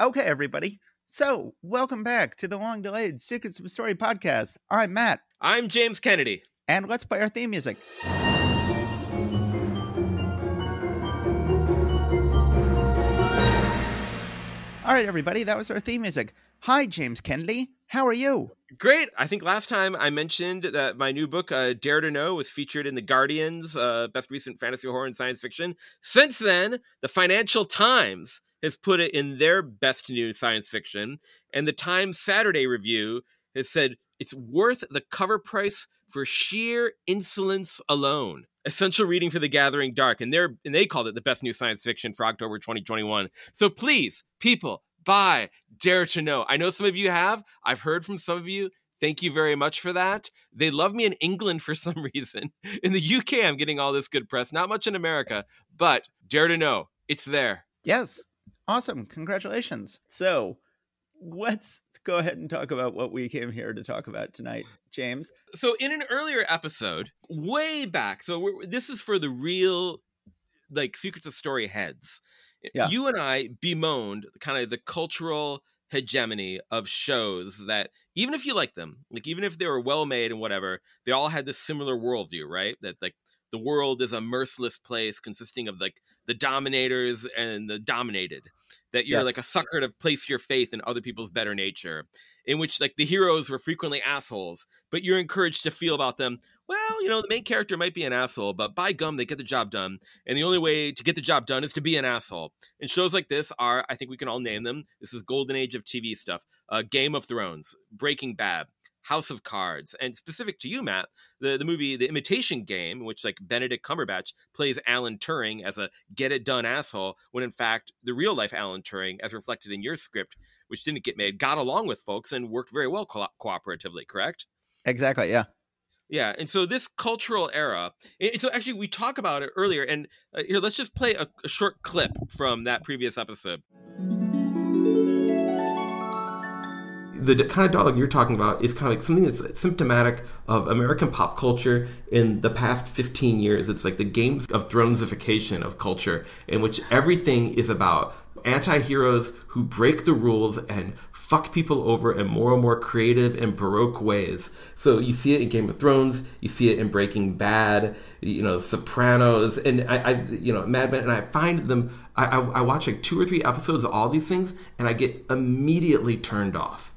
Okay, everybody. So, welcome back to the long delayed Secrets of a Story podcast. I'm Matt, I'm James Kennedy. and let's play our theme music. All right, everybody, that was our theme music. Hi, James Kennedy. How are you? Great. I think last time I mentioned that my new book, uh, Dare to Know, was featured in the Guardian's uh, best recent fantasy horror and science fiction. Since then, the Financial Times has put it in their best new science fiction, and the Times Saturday Review has said it's worth the cover price for sheer insolence alone. Essential reading for the Gathering Dark, and they're and they called it the best new science fiction for October 2021. So please, people, buy Dare to Know. I know some of you have. I've heard from some of you. Thank you very much for that. They love me in England for some reason. In the UK, I'm getting all this good press. Not much in America, but Dare to Know. It's there. Yes. Awesome. Congratulations. So, let's go ahead and talk about what we came here to talk about tonight, James. So, in an earlier episode, way back, so we're, this is for the real, like, Secrets of Story heads. Yeah. You and I bemoaned kind of the cultural hegemony of shows that, even if you like them, like, even if they were well made and whatever, they all had this similar worldview, right? That, like, the world is a merciless place consisting of like the dominators and the dominated that you're Yes. like a sucker to place your faith in other people's better nature in which like the heroes were frequently assholes but you're encouraged to feel about them well you know the main character might be an asshole but by gum they get the job done and the only way to get the job done is to be an asshole and shows like this are i think we can all name them this is golden age of tv stuff uh, game of thrones breaking bad house of cards and specific to you matt the, the movie The Imitation Game, in which like Benedict Cumberbatch plays Alan Turing as a get it done asshole, when in fact the real life Alan Turing, as reflected in your script, which didn't get made, got along with folks and worked very well co- cooperatively. Correct? Exactly. Yeah. Yeah, and so this cultural era. And so actually, we talk about it earlier, and uh, here let's just play a, a short clip from that previous episode. The kind of dialogue you're talking about is kind of like something that's symptomatic of American pop culture in the past 15 years. It's like the Games of Thronesification of culture, in which everything is about anti-heroes who break the rules and fuck people over in more and more creative and baroque ways. So you see it in Game of Thrones, you see it in Breaking Bad, you know, Sopranos, and I, I you know, Mad Men, and I find them. I, I watch like two or three episodes of all these things, and I get immediately turned off.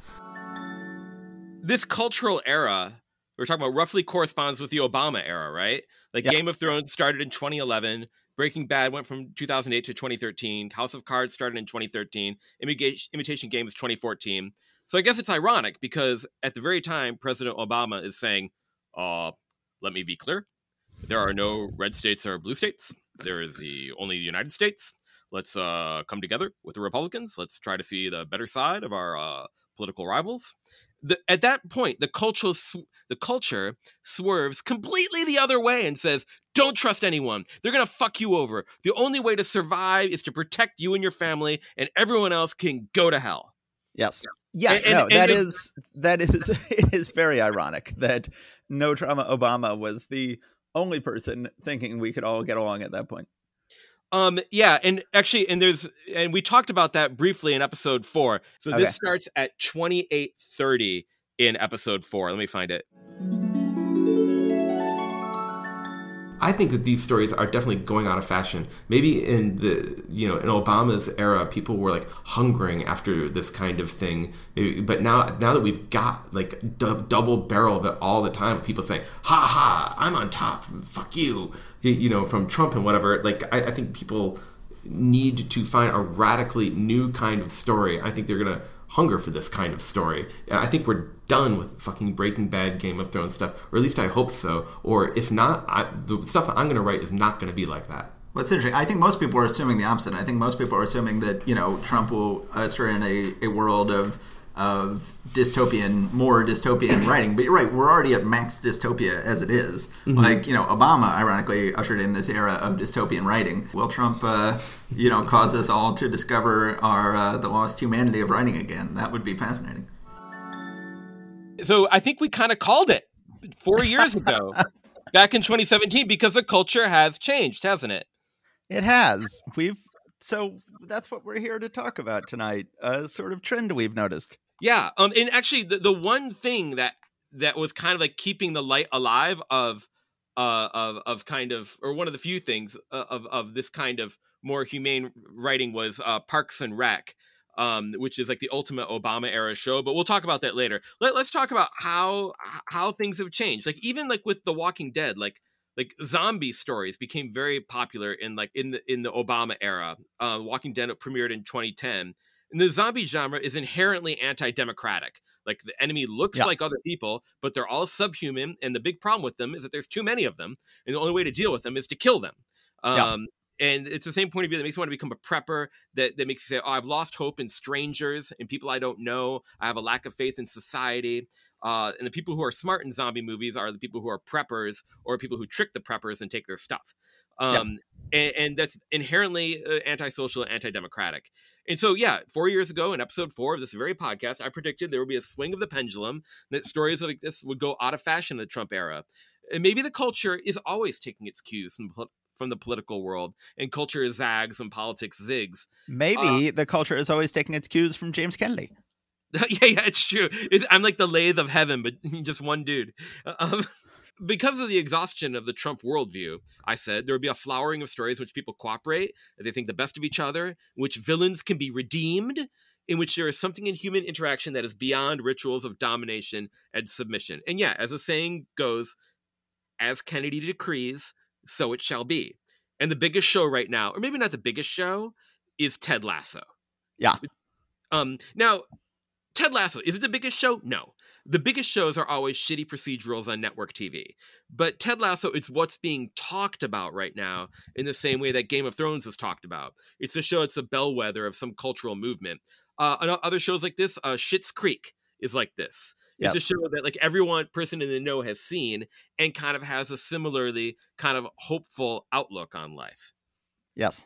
This cultural era we're talking about roughly corresponds with the Obama era, right? Like Yeah. Game of Thrones started in 2011, Breaking Bad went from 2008 to 2013, House of Cards started in 2013, Imita- Imitation Game is 2014. So I guess it's ironic because at the very time President Obama is saying, "Uh, let me be clear. There are no red states or blue states. There is the only the United States. Let's uh come together with the Republicans. Let's try to see the better side of our uh political rivals." The, at that point, the cultural sw- the culture swerves completely the other way and says, "Don't trust anyone. They're gonna fuck you over. The only way to survive is to protect you and your family, and everyone else can go to hell." Yes. Yeah. And- and- no, and that it- is that is it is very ironic that no drama Obama was the only person thinking we could all get along at that point. Um, yeah, and actually, and there's, and we talked about that briefly in episode four. So Okay. this starts at twenty eight thirty in episode four. Let me find it. I think that these stories are definitely going out of fashion. Maybe in the you know in Obama's era, people were like hungering after this kind of thing. But now now that we've got like du- double barrel of it all the time, people saying "Ha ha, I'm on top, fuck you," you, know, from Trump and whatever. Like I, I think people need to find a radically new kind of story. I think they're gonna hunger for this kind of story. I think we're done with fucking Breaking Bad, Game of Thrones stuff, or at least I hope so. Or if not, I, the stuff I'm gonna write is not gonna be like that. Well, interesting. I think most people are assuming the opposite. I think most people are assuming that you know Trump will usher in a, a world of of dystopian, more dystopian writing. But you're right. We're already at max dystopia as it is. Like you know, Obama ironically ushered in this era of dystopian writing. Will Trump, uh, you know, cause us all to discover our uh, the lost humanity of writing again? That would be fascinating. So I think we kind of called it four years ago, back in 2017, because the culture has changed, hasn't it? It has. We've so that's what we're here to talk about tonight. A sort of trend we've noticed. Yeah, um, and actually, the, the one thing that that was kind of like keeping the light alive of uh of of kind of or one of the few things uh, of of this kind of more humane writing was uh Parks and Rec um, which is like the ultimate Obama era show. But we'll talk about that later. Let, us talk about how how things have changed. Like even like with The Walking Dead, like like zombie stories became very popular in like in the in the Obama era. Uh, Walking Dead premiered in 2010. And the zombie genre is inherently anti-democratic. Like the enemy looks yeah. like other people, but they're all subhuman. And the big problem with them is that there's too many of them, and the only way to deal with them is to kill them. Um, and it's the same point of view that makes me want to become a prepper that, that makes you say oh i've lost hope in strangers and people i don't know. I have a lack of faith in society. Uh, and the people who are smart in zombie movies are the people who are preppers or people who trick the preppers and take their stuff. Um, yeah. and, and, that's inherently uh, antisocial and anti-democratic. And so yeah four years ago in episode four of this very podcast i predicted there would be a swing of the pendulum that stories like this would go out of fashion in the trump era. And maybe the culture is always taking its cues from from the political world, and culture zags and politics zigs. Maybe uh, the culture is always taking its cues from James Kennedy. yeah, yeah, it's true. It's, I'm like the lathe of heaven, but just one dude. Um, because of the exhaustion of the Trump worldview, I said there would be a flowering of stories in which people cooperate, they think the best of each other, in which villains can be redeemed, in which there is something in human interaction that is beyond rituals of domination and submission. And yeah, as the saying goes, as Kennedy decrees, so it shall be. And the biggest show right now, or maybe not the biggest show, is Ted Lasso. Yeah. Um. Now, Ted Lasso is it the biggest show? No. The biggest shows are always shitty procedurals on network TV. But Ted Lasso is what's being talked about right now in the same way that Game of Thrones is talked about. It's a show, it's a bellwether of some cultural movement. Uh, other shows like this, uh, Schitt's Creek is like this. Yes. It's a show that like everyone person in the know has seen and kind of has a similarly kind of hopeful outlook on life. Yes.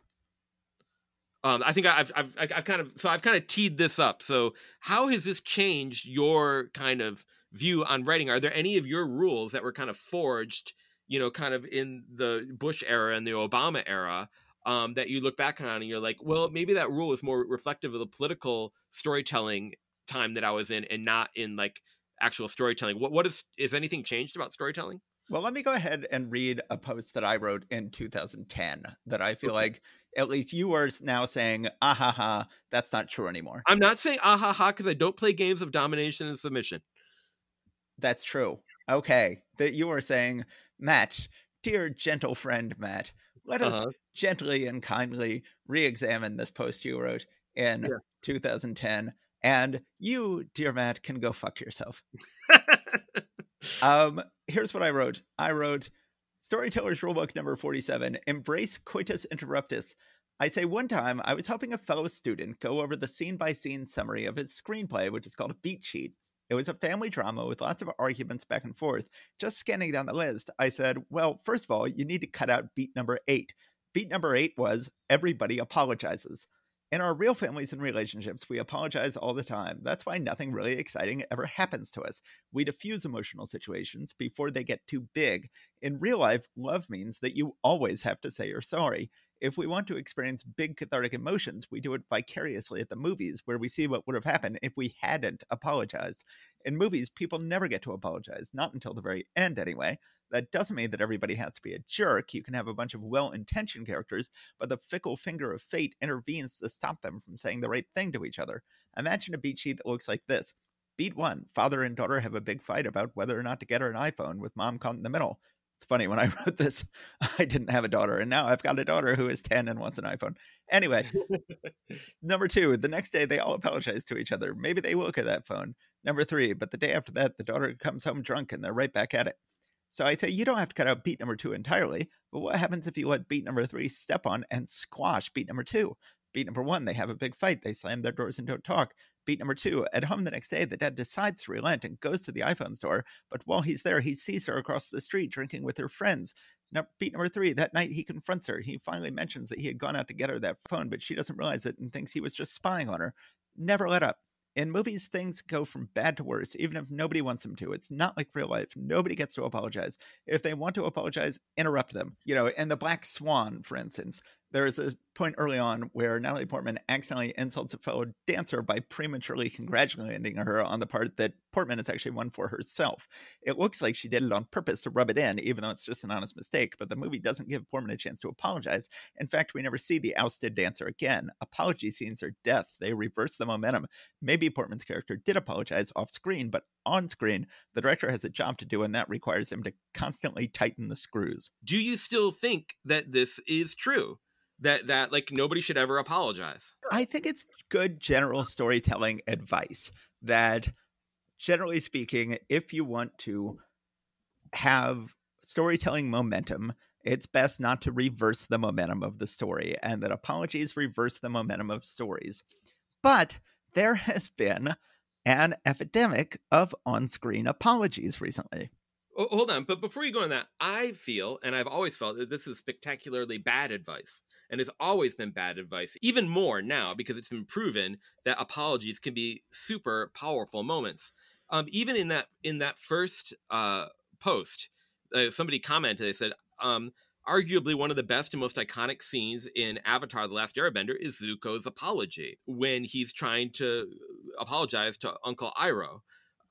Um, I think I've, I've I've kind of so I've kind of teed this up. So how has this changed your kind of view on writing? Are there any of your rules that were kind of forged, you know, kind of in the Bush era and the Obama era, um, that you look back on and you're like, well, maybe that rule is more reflective of the political storytelling time that I was in, and not in like actual storytelling. What what is is anything changed about storytelling? Well, let me go ahead and read a post that I wrote in 2010 that I feel okay. like at least you are now saying, ah ha ha, that's not true anymore. I'm not saying ah ha ha because I don't play games of domination and submission. That's true. Okay. That you are saying, Matt, dear gentle friend Matt, let us uh-huh. gently and kindly re examine this post you wrote in yeah. 2010 and you, dear Matt, can go fuck yourself. um, here's what I wrote. I wrote Storyteller's Rulebook number 47 Embrace Coitus Interruptus. I say one time I was helping a fellow student go over the scene by scene summary of his screenplay, which is called a beat sheet. It was a family drama with lots of arguments back and forth. Just scanning down the list, I said, Well, first of all, you need to cut out beat number eight. Beat number eight was everybody apologizes. In our real families and relationships, we apologize all the time. That's why nothing really exciting ever happens to us. We diffuse emotional situations before they get too big. In real life, love means that you always have to say you're sorry. If we want to experience big cathartic emotions, we do it vicariously at the movies, where we see what would have happened if we hadn't apologized. In movies, people never get to apologize, not until the very end, anyway. That doesn't mean that everybody has to be a jerk. You can have a bunch of well intentioned characters, but the fickle finger of fate intervenes to stop them from saying the right thing to each other. Imagine a beat sheet that looks like this. Beat one father and daughter have a big fight about whether or not to get her an iPhone, with mom caught in the middle. It's funny, when I wrote this, I didn't have a daughter, and now I've got a daughter who is 10 and wants an iPhone. Anyway, number two, the next day they all apologize to each other. Maybe they will get that phone. Number three, but the day after that, the daughter comes home drunk and they're right back at it. So I say you don't have to cut out beat number two entirely, but what happens if you let beat number three step on and squash beat number two? Beat number one, they have a big fight. They slam their doors and don't talk. Beat number two, at home the next day, the dad decides to relent and goes to the iPhone store. But while he's there, he sees her across the street drinking with her friends. Now, beat number three, that night he confronts her. He finally mentions that he had gone out to get her that phone, but she doesn't realize it and thinks he was just spying on her. Never let up in movies, things go from bad to worse, even if nobody wants them to. It's not like real life. Nobody gets to apologize. If they want to apologize, interrupt them. You know, and The Black Swan, for instance, there is a point early on where Natalie Portman accidentally insults a fellow dancer by prematurely congratulating her on the part that Portman has actually won for herself. It looks like she did it on purpose to rub it in, even though it's just an honest mistake, but the movie doesn't give Portman a chance to apologize. In fact, we never see the ousted dancer again. Apology scenes are death, they reverse the momentum. Maybe Portman's character did apologize off screen, but on screen, the director has a job to do, and that requires him to constantly tighten the screws. Do you still think that this is true? That that like nobody should ever apologize. I think it's good general storytelling advice that generally speaking, if you want to have storytelling momentum, it's best not to reverse the momentum of the story and that apologies reverse the momentum of stories. But there has been an epidemic of on-screen apologies recently. Oh, hold on, but before you go on that, I feel, and I've always felt that this is spectacularly bad advice and has always been bad advice, even more now because it's been proven that apologies can be super powerful moments. Um, even in that in that first uh, post, uh, somebody commented. They said, um, arguably one of the best and most iconic scenes in Avatar: The Last Airbender is Zuko's apology when he's trying to apologize to Uncle Iroh.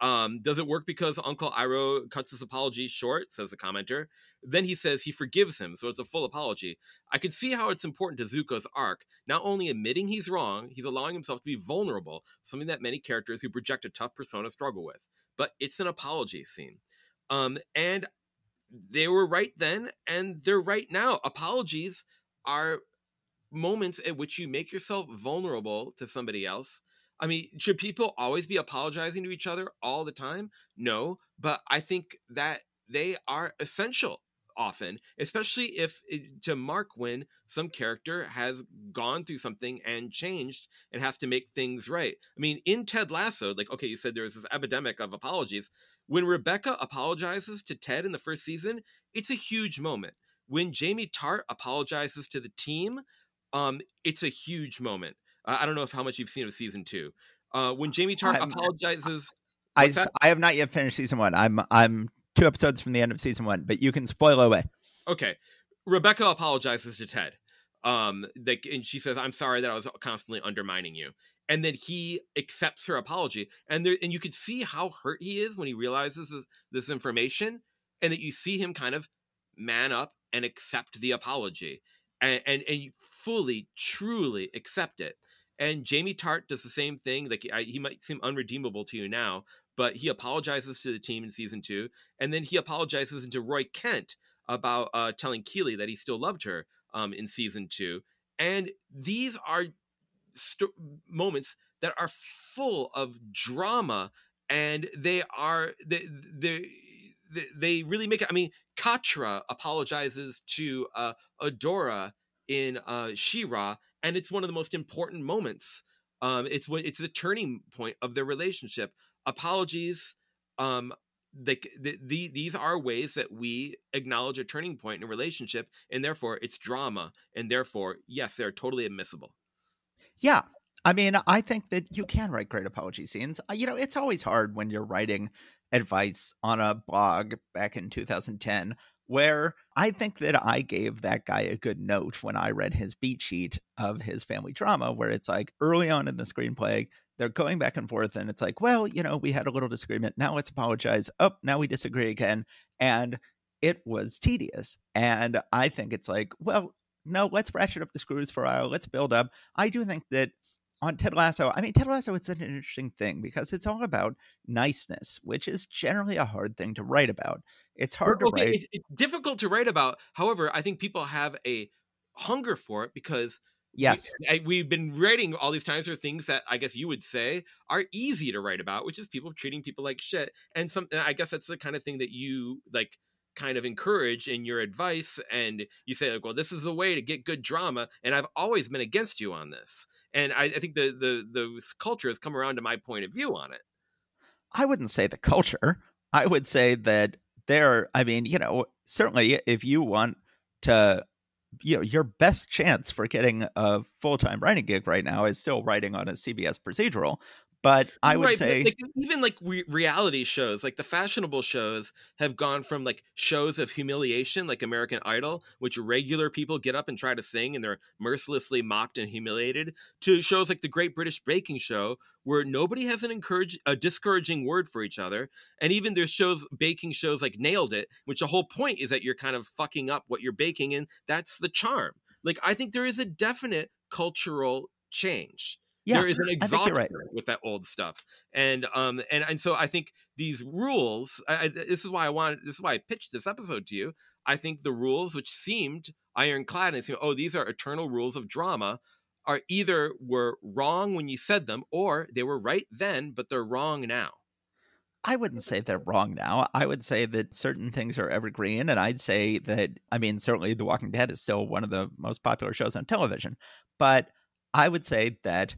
Um, does it work because Uncle Iroh cuts his apology short? Says the commenter. Then he says he forgives him, so it's a full apology. I can see how it's important to Zuko's arc. Not only admitting he's wrong, he's allowing himself to be vulnerable, something that many characters who project a tough persona struggle with. But it's an apology scene. Um, and they were right then, and they're right now. Apologies are moments at which you make yourself vulnerable to somebody else I mean, should people always be apologizing to each other all the time? No, but I think that they are essential often, especially if eh, to mark when some character has gone through something and changed and has to make things right. I mean, in Ted Lasso, like, okay, you said there was this epidemic of apologies. When Rebecca apologizes to Ted in the first season, it's a huge moment. When Jamie Tartt apologizes to the team, um, it's a huge moment. Uh, I don't know if how much you've seen of season two. Uh, when Jamie Tartt I'm, apologizes, I I have not yet finished season one. I'm I'm two episodes from the end of season one, but you can spoil away. Okay, Rebecca apologizes to Ted. Um, like, and she says, "I'm sorry that I was constantly undermining you." And then he accepts her apology, and there, and you can see how hurt he is when he realizes this, this information, and that you see him kind of man up and accept the apology, and and and you fully, truly accept it. And Jamie Tartt does the same thing. Like I, he might seem unredeemable to you now, but he apologizes to the team in season two, and then he apologizes to Roy Kent about uh, telling Keeley that he still loved her um, in season two. And these are st- moments that are full of drama, and they are they they they really make it. I mean, Catra apologizes to uh, Adora in uh, She-Ra, and it's one of the most important moments. Um, it's when it's the turning point of their relationship. Apologies, um, the, the, the, these are ways that we acknowledge a turning point in a relationship, and therefore it's drama, and therefore yes, they're totally admissible. Yeah, I mean, I think that you can write great apology scenes. You know, it's always hard when you're writing advice on a blog back in 2010 where I think that I gave that guy a good note when I read his beat sheet of his family drama, where it's like early on in the screenplay, they're going back and forth, and it's like, well, you know, we had a little disagreement. Now let's apologize. Oh, now we disagree again. And it was tedious. And I think it's like, well, no, let's ratchet up the screws for a while. Let's build up. I do think that on Ted Lasso, I mean, Ted Lasso is such an interesting thing because it's all about niceness, which is generally a hard thing to write about. It's hard okay, to write. It's, it's difficult to write about. However, I think people have a hunger for it because yes, we, have been writing all these times for things that I guess you would say are easy to write about, which is people treating people like shit. And some, I guess that's the kind of thing that you like kind of encourage in your advice and you say like well this is a way to get good drama and i've always been against you on this and i, I think the, the the culture has come around to my point of view on it i wouldn't say the culture i would say that there i mean you know certainly if you want to you know your best chance for getting a full-time writing gig right now is still writing on a cbs procedural but I would right, say like, even like re- reality shows, like the fashionable shows, have gone from like shows of humiliation, like American Idol, which regular people get up and try to sing and they're mercilessly mocked and humiliated, to shows like the Great British Baking Show, where nobody has an encourage a discouraging word for each other, and even there's shows baking shows like Nailed It, which the whole point is that you're kind of fucking up what you're baking, and that's the charm. Like I think there is a definite cultural change yeah, there is an exhaustion right. with that old stuff, and um, and and so I think these rules. I, I, this is why I wanted. This is why I pitched this episode to you. I think the rules, which seemed ironclad, and seemed, oh, these are eternal rules of drama, are either were wrong when you said them, or they were right then, but they're wrong now. I wouldn't say they're wrong now. I would say that certain things are evergreen, and I'd say that I mean certainly The Walking Dead is still one of the most popular shows on television, but I would say that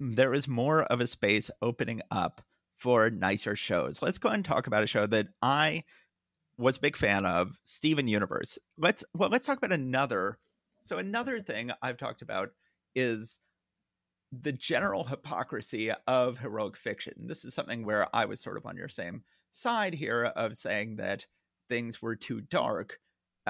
there is more of a space opening up for nicer shows. Let's go and talk about a show that I was a big fan of, Steven Universe. Let's well, let's talk about another. So another thing I've talked about is the general hypocrisy of heroic fiction. This is something where I was sort of on your same side here of saying that things were too dark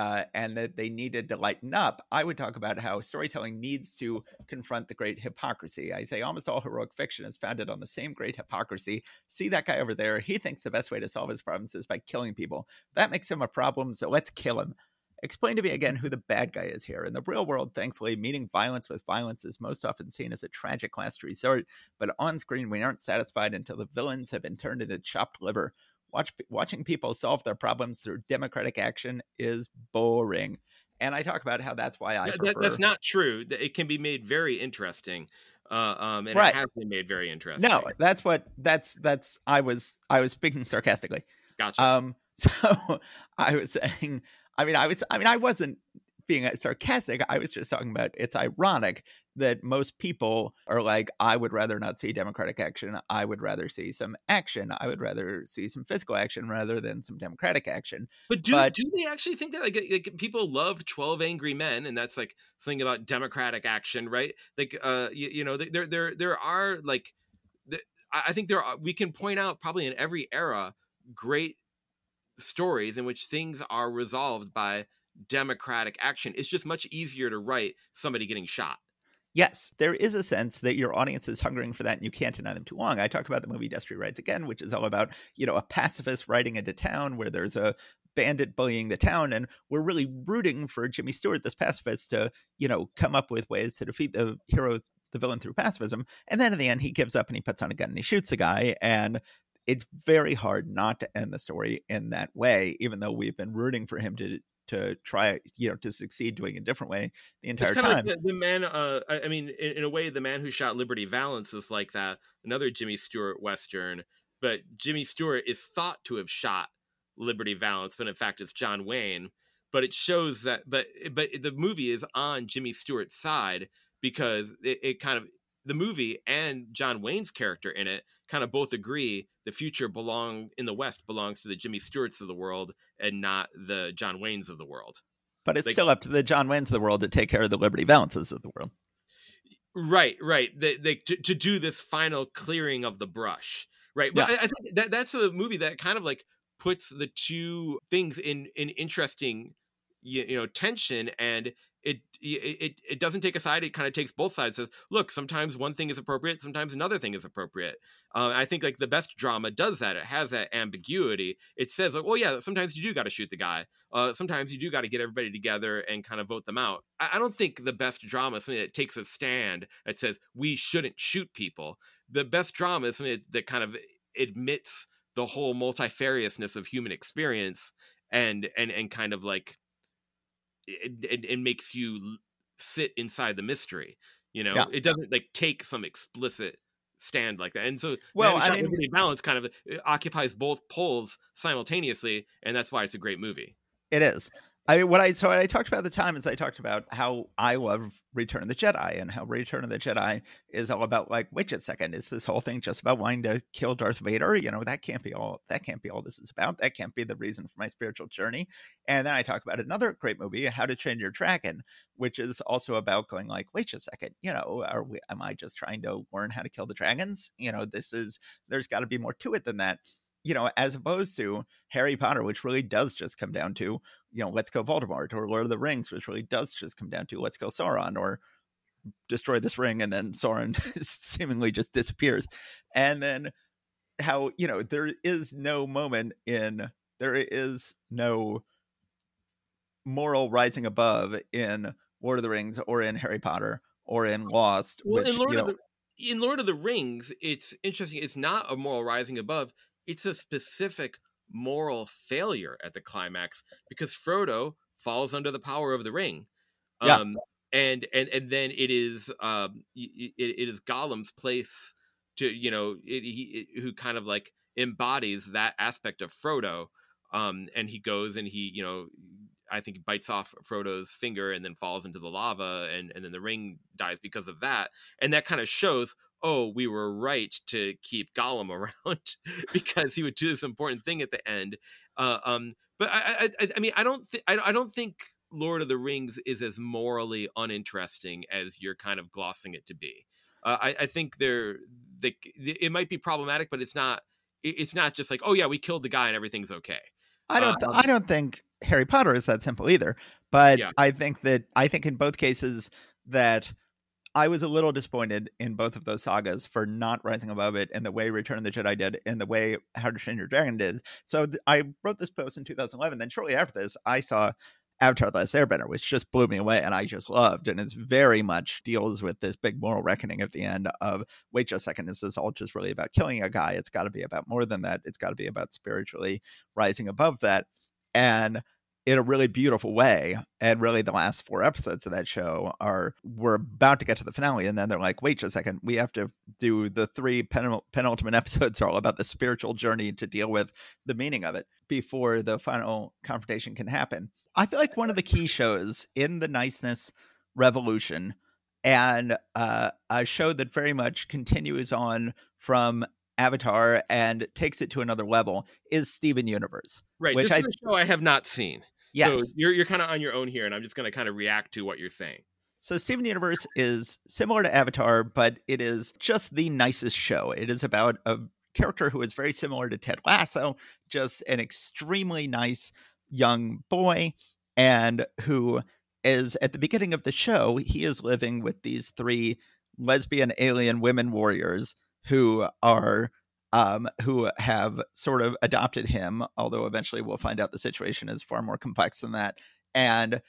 uh, and that they needed to lighten up, I would talk about how storytelling needs to confront the great hypocrisy. I say almost all heroic fiction is founded on the same great hypocrisy. See that guy over there? He thinks the best way to solve his problems is by killing people. That makes him a problem, so let's kill him. Explain to me again who the bad guy is here. In the real world, thankfully, meeting violence with violence is most often seen as a tragic last resort, but on screen, we aren't satisfied until the villains have been turned into chopped liver. Watch, watching people solve their problems through democratic action is boring. And I talk about how that's why I prefer... that, that's not true. It can be made very interesting. Uh, um, and right. it has been made very interesting. No, that's what that's that's I was I was speaking sarcastically. Gotcha. Um, so I was saying, I mean, I was, I mean, I wasn't being sarcastic. I was just talking about it's ironic that most people are like, I would rather not see democratic action. I would rather see some action. I would rather see some fiscal action rather than some democratic action. But do but, do they actually think that like, like people loved Twelve Angry Men, and that's like something about democratic action, right? Like, uh, you, you know, there there there are like, I think there are, we can point out probably in every era great stories in which things are resolved by democratic action. It's just much easier to write somebody getting shot. Yes, there is a sense that your audience is hungering for that and you can't deny them too long. I talk about the movie Destry Rides Again, which is all about, you know, a pacifist riding into town where there's a bandit bullying the town. And we're really rooting for Jimmy Stewart, this pacifist, to, you know, come up with ways to defeat the hero, the villain through pacifism. And then in the end, he gives up and he puts on a gun and he shoots a guy. And it's very hard not to end the story in that way, even though we've been rooting for him to to try you know to succeed doing it a different way the entire it's time. Like the, the, man, uh, I mean, in, in, a way, the man who shot Liberty Valance is like that. Another Jimmy Stewart western, but Jimmy Stewart is thought to have shot Liberty Valance, but in fact, it's John Wayne. But it shows that, but but the movie is on Jimmy Stewart's side because it, it kind of the movie and John Wayne's character in it kind of both agree the future belong in the West belongs to the Jimmy Stewarts of the world and not the John Waynes of the world. But it's like, still up to the John Waynes of the world to take care of the Liberty Valances of the world. Right, right. They, they to, to do this final clearing of the brush. Right. But yeah. I, I think that that's a movie that kind of like puts the two things in in interesting you, you know tension and it it it doesn't take a side it kind of takes both sides says look sometimes one thing is appropriate sometimes another thing is appropriate. Uh, i think like the best drama does that it has that ambiguity. It says like well yeah sometimes you do got to shoot the guy uh, sometimes you do got to get everybody together and kind of vote them out. I, I don't think the best drama is something that takes a stand that says we shouldn't shoot people. The best drama is something that, that kind of admits the whole multifariousness of human experience and and and kind of like it, it, it makes you sit inside the mystery. You know, yeah. it doesn't like take some explicit stand like that. And so, well, I mean, Valance kind of uh, occupies both poles simultaneously, and that's why it's a great movie. It is. I what I so I talked about at the time is I talked about how I love Return of the Jedi and how Return of the Jedi is all about like, wait a second, is this whole thing just about wanting to kill Darth Vader? You know, that can't be all. That can't be all this is about. That can't be the reason for my spiritual journey. And then I talk about another great movie, How to Train Your Dragon, which is also about going like, wait a second, you know, are we? Am I just trying to learn how to kill the dragons? You know, this is there's got to be more to it than that you know, as opposed to Harry Potter, which really does just come down to, you know, let's go Voldemort, or Lord of the Rings, which really does just come down to let's go Sauron, or destroy this ring, and then Sauron seemingly just disappears. And then how, you know, there is no moment in, there is no moral rising above in Lord of the Rings or in Harry Potter or in Lost. Well, which, in Lord you know, the in Lord of the Rings, it's interesting. It's not a moral rising above. It's a specific moral failure at the climax because Frodo falls under the power of the ring. Yeah. Um, and and and then it is um it, it is Gollum's place to you know it, he it, who kind of like embodies that aspect of Frodo. Um, and he goes and he you know I think bites off Frodo's finger and then falls into the lava and and then the ring dies because of that. And that kind of shows oh, we were right to keep Gollum around because he would do this important thing at the end. Uh, um, but I, I, I mean, I don't, th- I, I don't think Lord of the Rings is as morally uninteresting as you're kind of glossing it to be. Uh, I, I think they're, they, it might be problematic, but it's not. It's not just like, oh yeah, we killed the guy and everything's okay. I don't. Um, I don't think Harry Potter is that simple either. But Yeah. I think that I think in both cases that I was a little disappointed in both of those sagas for not rising above it in the way Return of the Jedi did and the way How to Train Your Dragon did. So th- I wrote this post in 2011. Then shortly after this, I saw Avatar: The Last Airbender, which just blew me away and I just loved. And it's very much deals with this big moral reckoning at the end of wait just a second, is this all just really about killing a guy? It's got to be about more than that. It's got to be about spiritually rising above that. And in a really beautiful way. And really, the last four episodes of that show are we're about to get to the finale, and then they're like, "Wait just a second, we have to do the three penul- penultimate episodes are all about the spiritual journey to deal with the meaning of it before the final confrontation can happen." I feel like one of the key shows in the niceness revolution and uh, a show that very much continues on from Avatar and takes it to another level is Steven Universe. Right. Which this I- is a show I have not seen. Yes. So you're you're kind of on your own here, and I'm just going to kind of react to what you're saying. So Steven Universe is similar to Avatar, but it is just the nicest show. It is about a character who is very similar to Ted Lasso, just an extremely nice young boy, and who is at the beginning of the show, he is living with these three lesbian alien women warriors who are um, who have sort of adopted him, although eventually we'll find out the situation is far more complex than that. And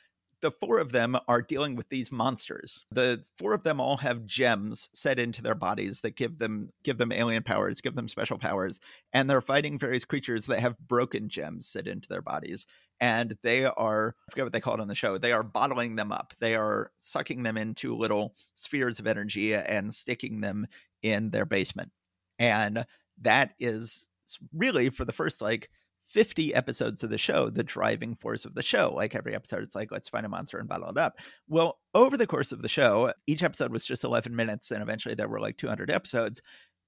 the four of them are dealing with these monsters. The four of them all have gems set into their bodies that give them give them alien powers, give them special powers, and they're fighting various creatures that have broken gems set into their bodies. And they are I forget what they call it on the show. They are bottling them up. They are sucking them into little spheres of energy and sticking them in their basement. And that is really for the first like 50 episodes of the show the driving force of the show. Like every episode it's like let's find a monster and bottle it up well over the course of the show each episode was just 11 minutes and eventually there were like 200 episodes.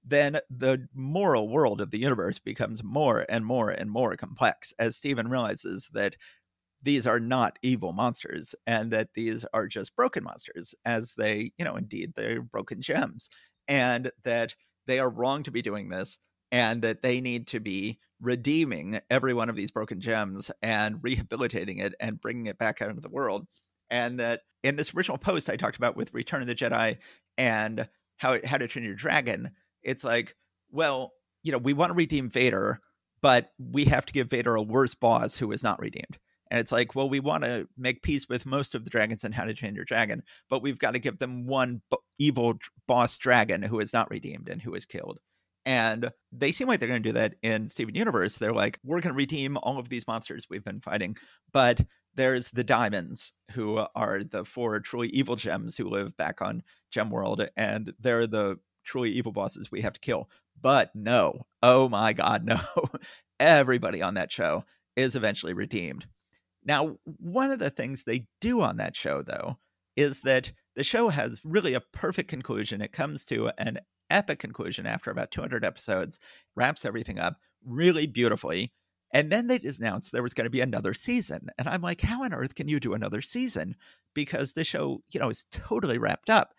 Then the moral world of the universe becomes more and more and more complex as Steven realizes that these are not evil monsters and that these are just broken monsters as they you know indeed they're broken gems and that they are wrong to be doing this and that they need to be redeeming every one of these broken gems and rehabilitating it and bringing it back out into the world. And that in this original post I talked about with Return of the Jedi and how it, how to train your dragon, it's like, well, you know, we want to redeem Vader, but we have to give Vader a worse boss who is not redeemed. And it's like, well, we want to make peace with most of the dragons in How to Train Your Dragon, but we've got to give them one evil boss dragon who is not redeemed and who is killed. And they seem like they're going to do that in Steven Universe. They're like, we're going to redeem all of these monsters we've been fighting. But there's the diamonds, who are the four truly evil gems who live back on Gem World, and they're the truly evil bosses we have to kill. But no, oh my God, no. Everybody on that show is eventually redeemed. Now, one of the things they do on that show, though, is that the show has really a perfect conclusion. It comes to an epic conclusion after about 200 episodes, wraps everything up really beautifully. And then they just announced there was going to be another season. And I'm like, how on earth can you do another season? Because the show, you know, is totally wrapped up.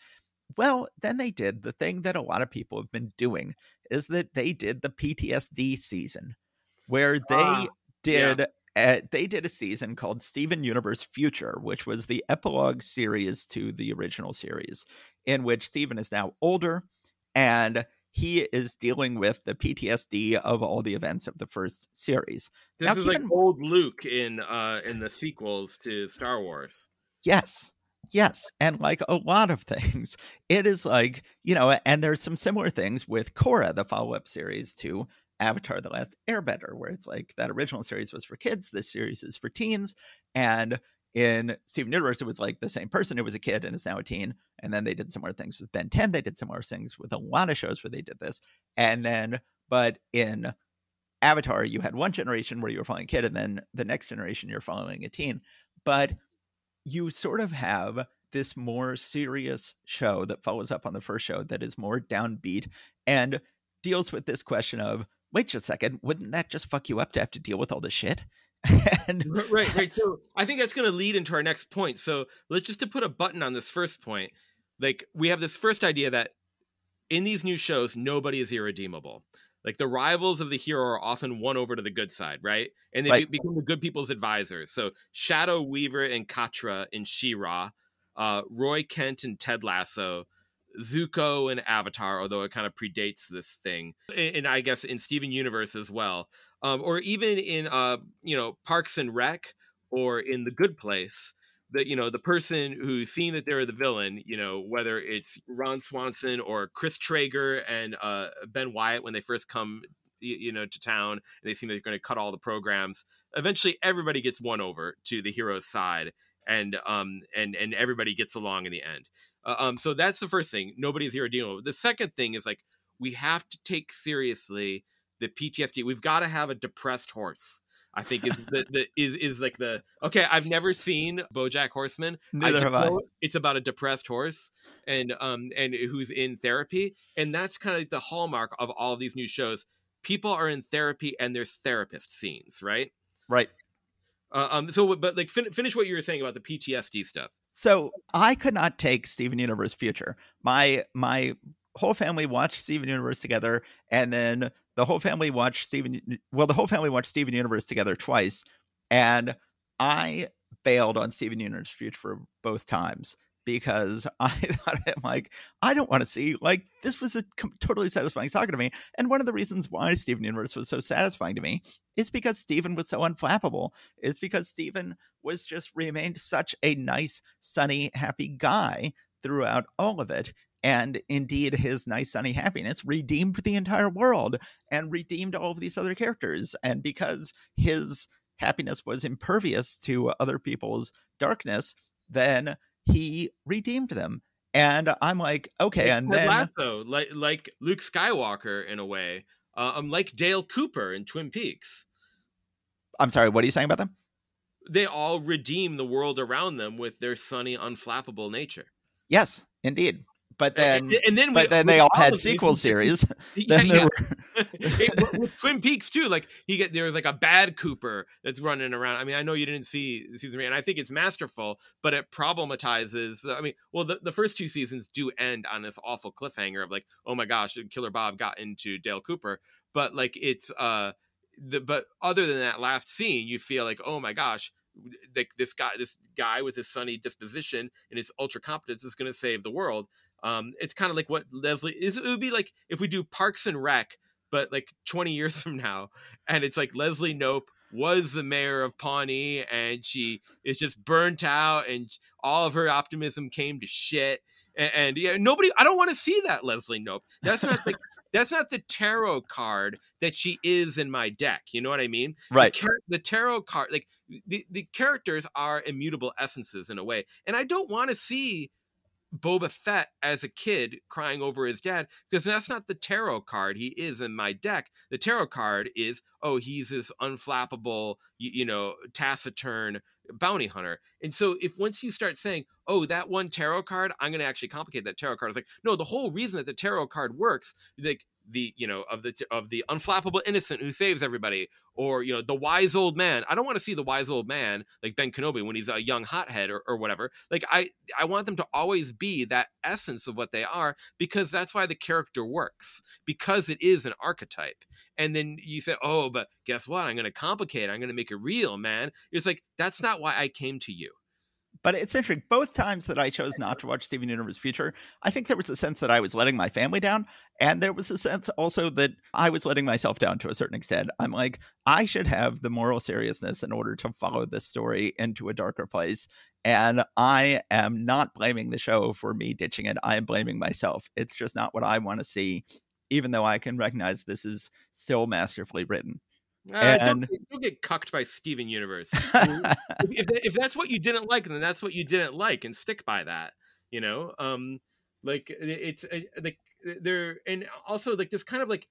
Well, then they did the thing that a lot of people have been doing is that they did the PTSD season where they Ah, did uh, they did a season called Steven Universe Future, which was the epilogue series to the original series, in which Steven is now older and he is dealing with the PTSD of all the events of the first series. This Now, is like in- old Luke in uh in the sequels to Star Wars. Yes. Yes. And like a lot of things, it is like, you know, and there's some similar things with Korra, the follow up series to Avatar The Last Airbender, where it's like that original series was for kids, this series is for teens. And in Steven Universe, it was like the same person who was a kid and is now a teen. And then they did similar things with Ben 10. They did similar things with a lot of shows where they did this. And then, but in Avatar, you had one generation where you were following a kid, and then the next generation you're following a teen. But you sort of have this more serious show that follows up on the first show that is more downbeat and deals with this question of wait just a second, wouldn't that just fuck you up to have to deal with all this shit? and right, right. So I think that's going to lead into our next point. So let's just to put a button on this first point. Like we have this first idea that in these new shows, nobody is irredeemable. Like the rivals of the hero are often won over to the good side, right? And they Right. be- become the good people's advisors. So Shadow Weaver and Catra in She-Ra, uh, Roy Kent and Ted Lasso, Zuko and Avatar, although it kind of predates this thing, and, I guess in Steven Universe as well, um, or even in uh, you know Parks and Rec or in The Good Place. That you know the person who's seeing that they're the villain, you know whether it's Ron Swanson or Chris Traeger and uh, Ben Wyatt when they first come you know to town and they seem like they're going to cut all the programs. Eventually, everybody gets won over to the hero's side, and um and and everybody gets along in the end. Uh, um, so that's the first thing. Nobody's irredeemable. The second thing is like we have to take seriously the PTSD. We've got to have a depressed horse. I think is the, the is is like the okay. I've never seen BoJack Horseman. neither just have I. It's about a depressed horse and um and who's in therapy, and that's kind of like the hallmark of all of these new shows. People are in therapy, and there's therapist scenes, right? Right. Uh, um. So, but like, fin- finish what you were saying about the PTSD stuff. So I could not take Steven Universe Future. My my whole family watched Steven Universe together, and then the whole family watched Steven. Well, the whole family watched Steven Universe together twice, and I bailed on Steven Universe Future both times because I thought I'm like I don't want to see like this was a totally satisfying saga to me, and one of the reasons why Steven Universe was so satisfying to me is because Steven was so unflappable. Is because Steven was just remained such a nice, sunny, happy guy throughout all of it. And indeed, his nice, sunny happiness redeemed the entire world and redeemed all of these other characters. And because his happiness was impervious to other people's darkness, then he redeemed them. And I'm like, okay. Like And Ted then, Lasso, like like Luke Skywalker in a way, uh, um, like Dale Cooper in Twin Peaks. I'm sorry, what are you saying about them? They all redeem the world around them with their sunny, unflappable nature. Yes, indeed. But then, and, and then, but we- then with they all had sequel series. Yeah, Then yeah. were It- with- Twin Peaks too. Like he get there's like a bad Cooper that's running around. I mean, I know you didn't see season three, and I think it's masterful, but it problematizes. I mean, well, the, the first two seasons do end on this awful cliffhanger of like, oh my gosh, Killer Bob got into Dale Cooper, but like it's uh, the but other than that last scene, you feel like, oh my gosh. Like this guy, this guy with his sunny disposition and his ultra competence is going to save the world. Um, it's kind of like what Leslie is. It would be like if we do Parks and Rec, but like 20 years from now, and it's like Leslie Knope was the mayor of Pawnee, and she is just burnt out, and all of her optimism came to shit. And, and yeah, nobody. I don't want to see that Leslie Knope. That's not like. That's not the tarot card that she is in my deck. You know what I mean? right. the, the tarot card like the, the characters are immutable essences in a way and i don't want to see boba fett as a kid crying over his dad because that's not the tarot card he is in my deck the tarot card is oh he's this unflappable you, you know taciturn bounty hunter. And so if once you start saying, "Oh, that one tarot card, I'm going to actually complicate that tarot card," it's like, no, the whole reason that the tarot card works, like the you know of the of the unflappable innocent who saves everybody or you know the wise old man. I don't want to see the wise old man like ben kenobi when he's a young hothead or, or whatever. Like i i want them to always be that essence of what they are because that's why the character works because it is an archetype. And then you say oh but guess what? I'm going to complicate it. i'm going to make it real man. It's like that's not why i came to you but it's interesting. Both times that I chose not to watch Steven Universe Future, I think there was a sense that I was letting my family down. And there was a sense also that I was letting myself down to a certain extent. I'm like, I should have the moral seriousness in order to follow this story into a darker place. And I am not blaming the show for me ditching it. I am blaming myself. It's just not what I want to see, even though I can recognize this is still masterfully written. Uh, and... don't, don't, get cucked by Steven Universe. if, if that's what you didn't like, then that's what you didn't like, and stick by that. You know, um, like it's uh, like there, and also like this kind of like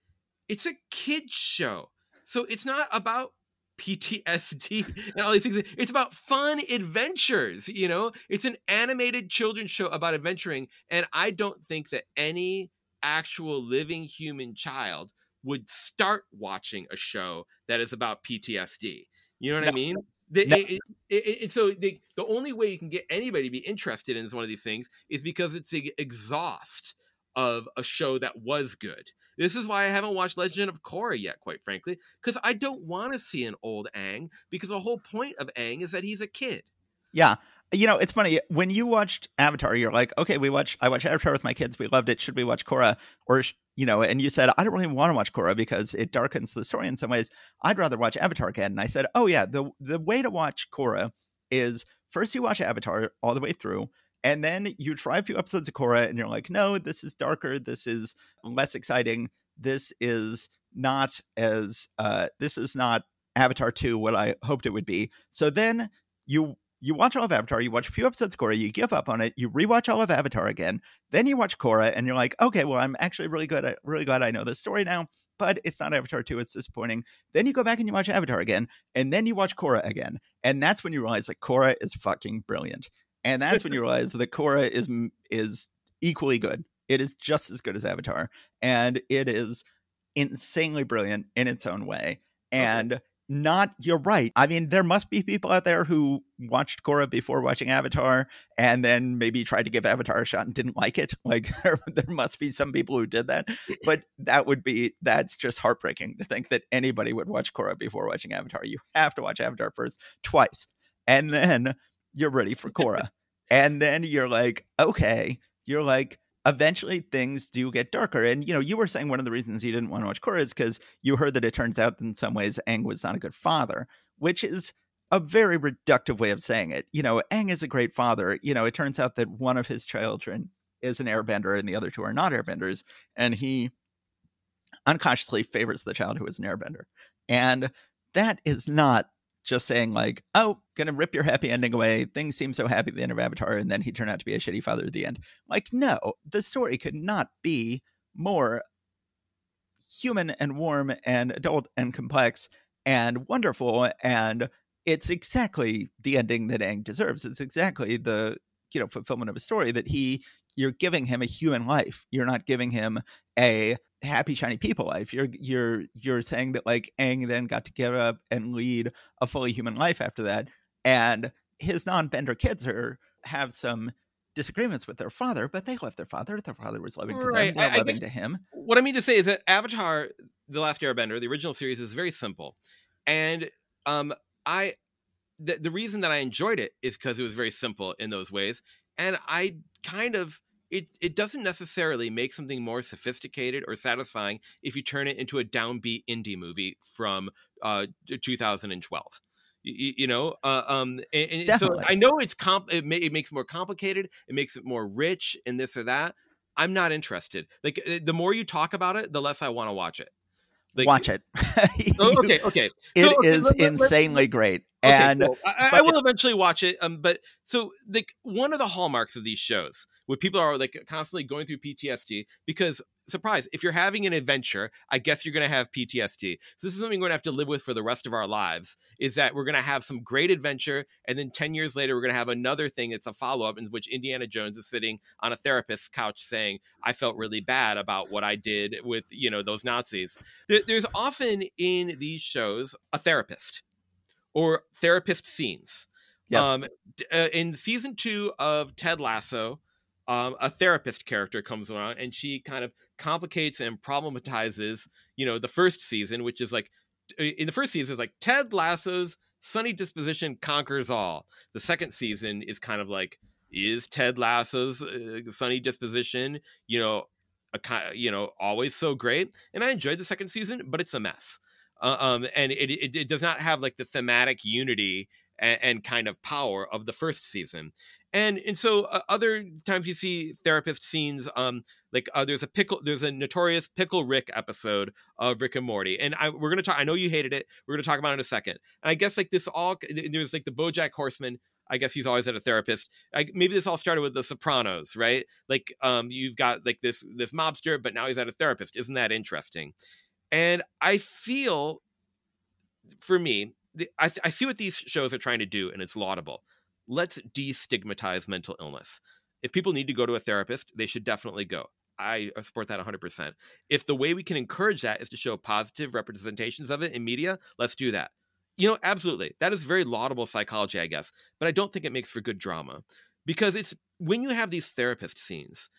it's a kids show, so it's not about PTSD and all these things. It's about fun adventures. You know, it's an animated children's show about adventuring, and I don't think that any actual living human child would start watching a show that is about PTSD. You know what no. I mean? The, no. it, it, it, so the, the only way you can get anybody to be interested in one of these things is because it's the exhaust of a show that was good. This is why I haven't watched Legend of Korra yet, quite frankly, because I don't want to see an old Aang, because the whole point of Aang is that he's a kid. Yeah. You know, it's funny when you watched Avatar, you're like, okay, we watch. I watch Avatar with my kids. We loved it. Should we watch Korra? Or you know, and you said I don't really want to watch Korra because it darkens the story in some ways. I'd rather watch Avatar again. And I said, oh yeah, the the way to watch Korra is first you watch Avatar all the way through, and then you try a few episodes of Korra, and you're like, no, this is darker. This is less exciting. This is not as uh, this is not Avatar 2 what I hoped it would be. So then you you watch all of Avatar, you watch a few episodes of Korra, you give up on it, you rewatch all of Avatar again, then you watch Korra, and you're like, okay, well, I'm actually really good, at, really glad I know this story now, but it's not Avatar 2, it's disappointing. Then you go back and you watch Avatar again, and then you watch Korra again, and that's when you realize that Korra is fucking brilliant, and that's when you realize that Korra is is equally good. It is just as good as Avatar, and it is insanely brilliant in its own way, and. Okay not you're right. I mean, there must be people out there who watched Korra before watching Avatar and then maybe tried to give Avatar a shot and didn't like it. Like there, there must be some people who did that. But that would be that's just heartbreaking to think that anybody would watch Korra before watching Avatar. You have to watch Avatar first twice. And then you're ready for Korra. and then you're like, okay, you're like eventually things do get darker. And you know, you were saying one of the reasons you didn't want to watch Korra is because you heard that it turns out that in some ways Aang was not a good father, which is a very reductive way of saying it. You know, Aang is a great father. You know, it turns out that one of his children is an airbender and the other two are not airbenders, and he unconsciously favors the child who is an airbender. And that is not just saying like, "Oh, gonna rip your happy ending away." Things seem so happy at the end of Avatar, and then he turned out to be a shitty father at the end. Like, no, the story could not be more human and warm and adult and complex and wonderful. And it's exactly the ending that Aang deserves. It's exactly the you know fulfillment of a story that he you're giving him a human life. You're not giving him a happy shiny people life. You're you're you're saying that like Aang then got to give up and lead a fully human life after that, and his non-bender kids are have some disagreements with their father, but they left their father. Their father was loving to right. them. They're I, loving to him. What I mean to say is that Avatar: The Last Airbender, the original series, is very simple, and um, I the, the reason that I enjoyed it is because it was very simple in those ways, and I kind of it it doesn't necessarily make something more sophisticated or satisfying if you turn it into a downbeat indie movie from uh 2012 you, you know uh, um and, and so i know it's comp it, it makes it more complicated it makes it more rich and this or that. I'm not interested. Like eh, the more you talk about it the less i want to watch it like, Watch it. oh, okay, okay. It so, okay, is let, insanely let, great. Okay, and cool. I, I, will eventually watch it. Um, but so like one of the hallmarks of these shows, where people are like constantly going through PTSD, because surprise, if you're having an adventure, I guess you're going to have PTSD. So this is something we're going to have to live with for the rest of our lives. Is that we're going to have some great adventure, and then ten years later, we're going to have another thing. that's a follow up in which Indiana Jones is sitting on a therapist's couch saying, "I felt really bad about what I did with you know those Nazis." There's often in these shows a therapist or therapist scenes. Yes. Um, uh, in season two of Ted Lasso, um, a therapist character comes around and she kind of complicates and problematizes, you know, the first season, which is like in the first season is like Ted Lasso's sunny disposition conquers all. The second season is kind of like is Ted Lasso's uh, sunny disposition, you know, a you know always so great. And I enjoyed the second season, but it's a mess. Uh, um, and it, it, it does not have like the thematic unity and, and kind of power of the first season and and so uh, other times you see therapist scenes um like uh, there's a pickle there's a notorious pickle rick episode of rick and morty and I, we're gonna talk i know you hated it we're gonna talk about it in a second and i guess like this all there's like the bojack horseman I guess he's always at a therapist. I, maybe this all started with The Sopranos, right? Like, um, you've got like this this mobster, but now he's at a therapist. Isn't that interesting? And I feel, for me, I see what these shows are trying to do, and it's laudable let's destigmatize mental illness. If people need to go to a therapist, they should definitely go. I uh, support that 100%. If the way we can encourage that is to show positive representations of it in media, let's do that. You know, absolutely. That is very laudable psychology, I guess, but I don't think it makes for good drama because it's when you have these therapist scenes,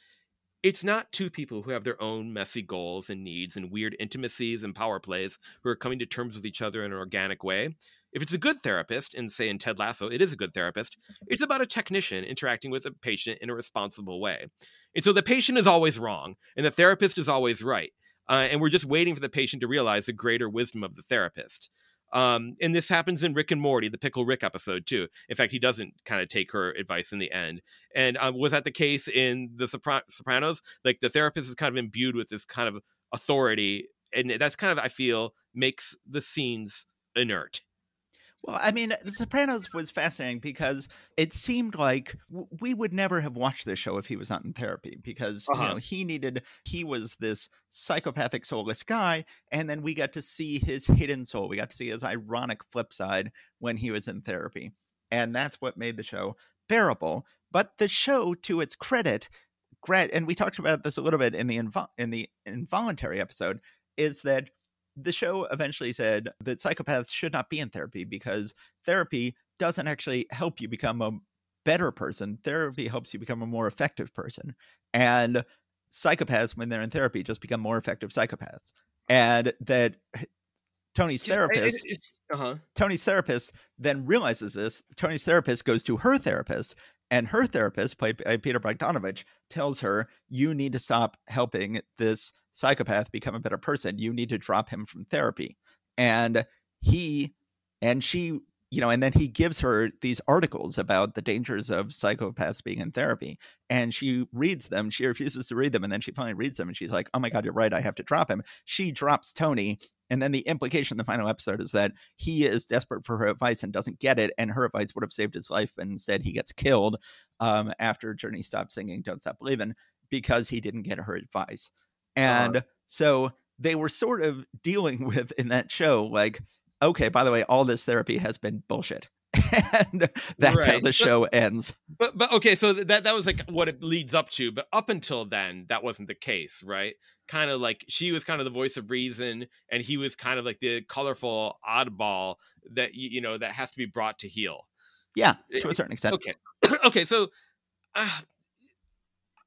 it's not two people who have their own messy goals and needs and weird intimacies and power plays who are coming to terms with each other in an organic way. If it's a good therapist, and say in Ted Lasso, it is a good therapist, it's about a technician interacting with a patient in a responsible way. And so the patient is always wrong, and the therapist is always right. Uh, and we're just waiting for the patient to realize the greater wisdom of the therapist. Um, and this happens in Rick and Morty, the Pickle Rick episode, too. In fact, he doesn't kind of take her advice in the end. And um, was that the case in The Sopran- Sopranos? Like the therapist is kind of imbued with this kind of authority. And that's kind of, I feel, makes the scenes inert. Well, I mean, The Sopranos was fascinating because it seemed like we would never have watched this show if he was not in therapy because uh-huh. you know he needed he was this psychopathic soulless guy, and then we got to see his hidden soul. We got to see his ironic flip side when he was in therapy, and that's what made the show bearable. But the show, to its credit, and we talked about this a little bit in the invo- in the involuntary episode, is that the show eventually said that psychopaths should not be in therapy because therapy doesn't actually help you become a better person. Therapy helps you become a more effective person. And psychopaths, when they're in therapy, just become more effective psychopaths. And that Tony's therapist, uh-huh. Tony's therapist then realizes this. Tony's therapist goes to her therapist, and her therapist, played by Peter Bogdanovich, tells her, "You need to stop helping this psychopath become a better person. You need to drop him from therapy. And he and she, you know, and then he gives her these articles about the dangers of psychopaths being in therapy. And she reads them. She refuses to read them. And then she finally reads them and she's like, oh my God, you're right. I have to drop him. She drops Tony. And then the implication in the final episode is that he is desperate for her advice and doesn't get it. And her advice would have saved his life. But instead, he gets killed um, after Journey stops singing Don't Stop Believing because he didn't get her advice. Uh-huh. And uh, so they were sort of dealing with in that show, like, okay, by the way, all this therapy has been bullshit. and that's right. how the show but, ends. But but okay, so that that was like what it leads up to. But up until then, that wasn't the case, right? Kind of like she was kind of the voice of reason, and he was kind of like the colorful oddball that you know that has to be brought to heel. Yeah, to a certain extent. Okay, okay. So uh,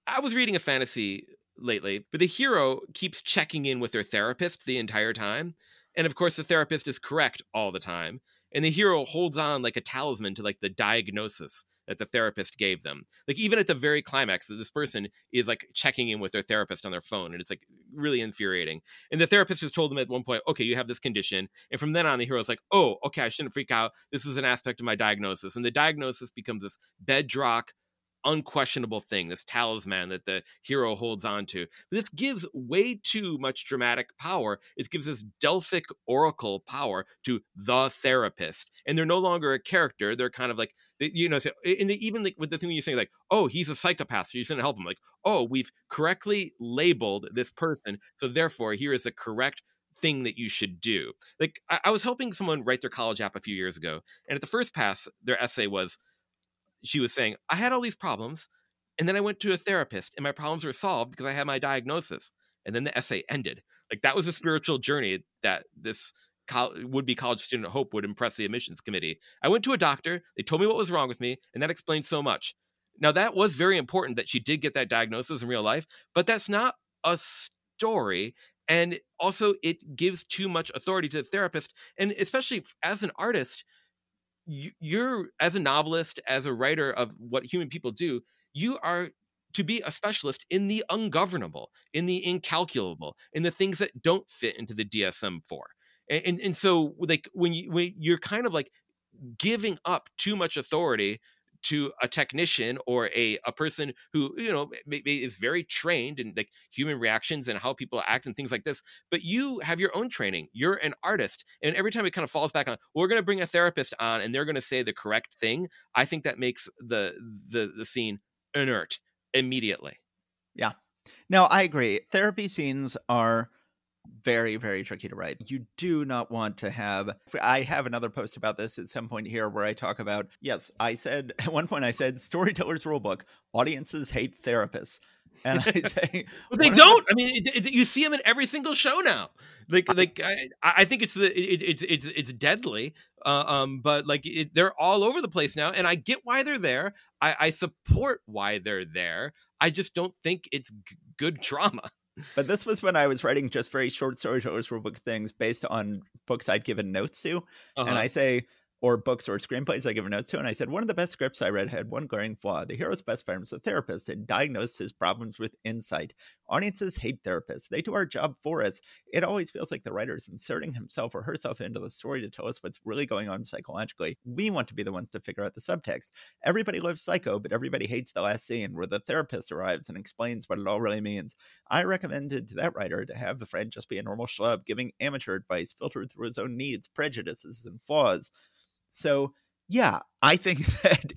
I was reading a fantasy lately, but the hero keeps checking in with their therapist the entire time. And of course, the therapist is correct all the time. And the hero holds on like a talisman to like the diagnosis that the therapist gave them. Like even at the very climax, this person is like checking in with their therapist on their phone, and it's like really infuriating. And the therapist has told them at one point, "Okay, you have this condition," and from then on, the hero's like, "Oh, okay, I shouldn't freak out. This is an aspect of my diagnosis," and the diagnosis becomes this bedrock unquestionable thing, this talisman that the hero holds on to. This gives way too much dramatic power. It gives this Delphic oracle power to the therapist. And they're no longer a character. They're kind of like you know, so, and even like with the thing you're saying, like, oh, he's a psychopath, so you shouldn't help him. Like, oh, we've correctly labeled this person, so therefore here is the correct thing that you should do. Like, I, I was helping someone write their college app a few years ago, and at the first pass, their essay was, she was saying, I had all these problems, and then I went to a therapist, and my problems were solved because I had my diagnosis. And then the essay ended. Like that was a spiritual journey that this would be college student hope would impress the admissions committee. I went to a doctor, they told me what was wrong with me, and that explained so much. Now, that was very important that she did get that diagnosis in real life, but that's not a story. And also, it gives too much authority to the therapist. And especially as an artist, you're, as a novelist, as a writer of what human people do, you are to be a specialist in the ungovernable, in the incalculable, in the things that don't fit into the DSM 4 and, and, and so like when you when you're kind of like giving up too much authority to a technician or a, a person who you know maybe is very trained in like human reactions and how people act and things like this but you have your own training you're an artist and every time it kind of falls back on we're going to bring a therapist on and they're going to say the correct thing i think that makes the the the scene inert immediately. Yeah. No i agree. Therapy scenes are very very tricky to write. You do not want to have i have another post about this at some point here where i talk about yes i said at one point i said storytellers rulebook audiences hate therapists. And i say but they don't. I mean it, it, you see them in every single show now. Like like i, I think it's the it, it's it's it's deadly uh, um but like they're all over the place now and i get why they're there. I i support why they're there. I just don't think it's g- good drama but this was when I was writing just very short stories storytellers book things based on books I'd given notes to. Uh-huh. And I say, or books or screenplays I give notes to. And I said, one of the best scripts I read had one glaring flaw. The hero's best friend was a therapist and diagnosed his problems with insight. Audiences hate therapists. They do our job for us. It always feels like the writer is inserting himself or herself into the story to tell us what's really going on psychologically. We want to be the ones to figure out the subtext. Everybody loves Psycho, but everybody hates the last scene where the therapist arrives and explains what it all really means. I recommended to that writer to have the friend just be a normal schlub, giving amateur advice filtered through his own needs, prejudices, and flaws. So yeah, I think that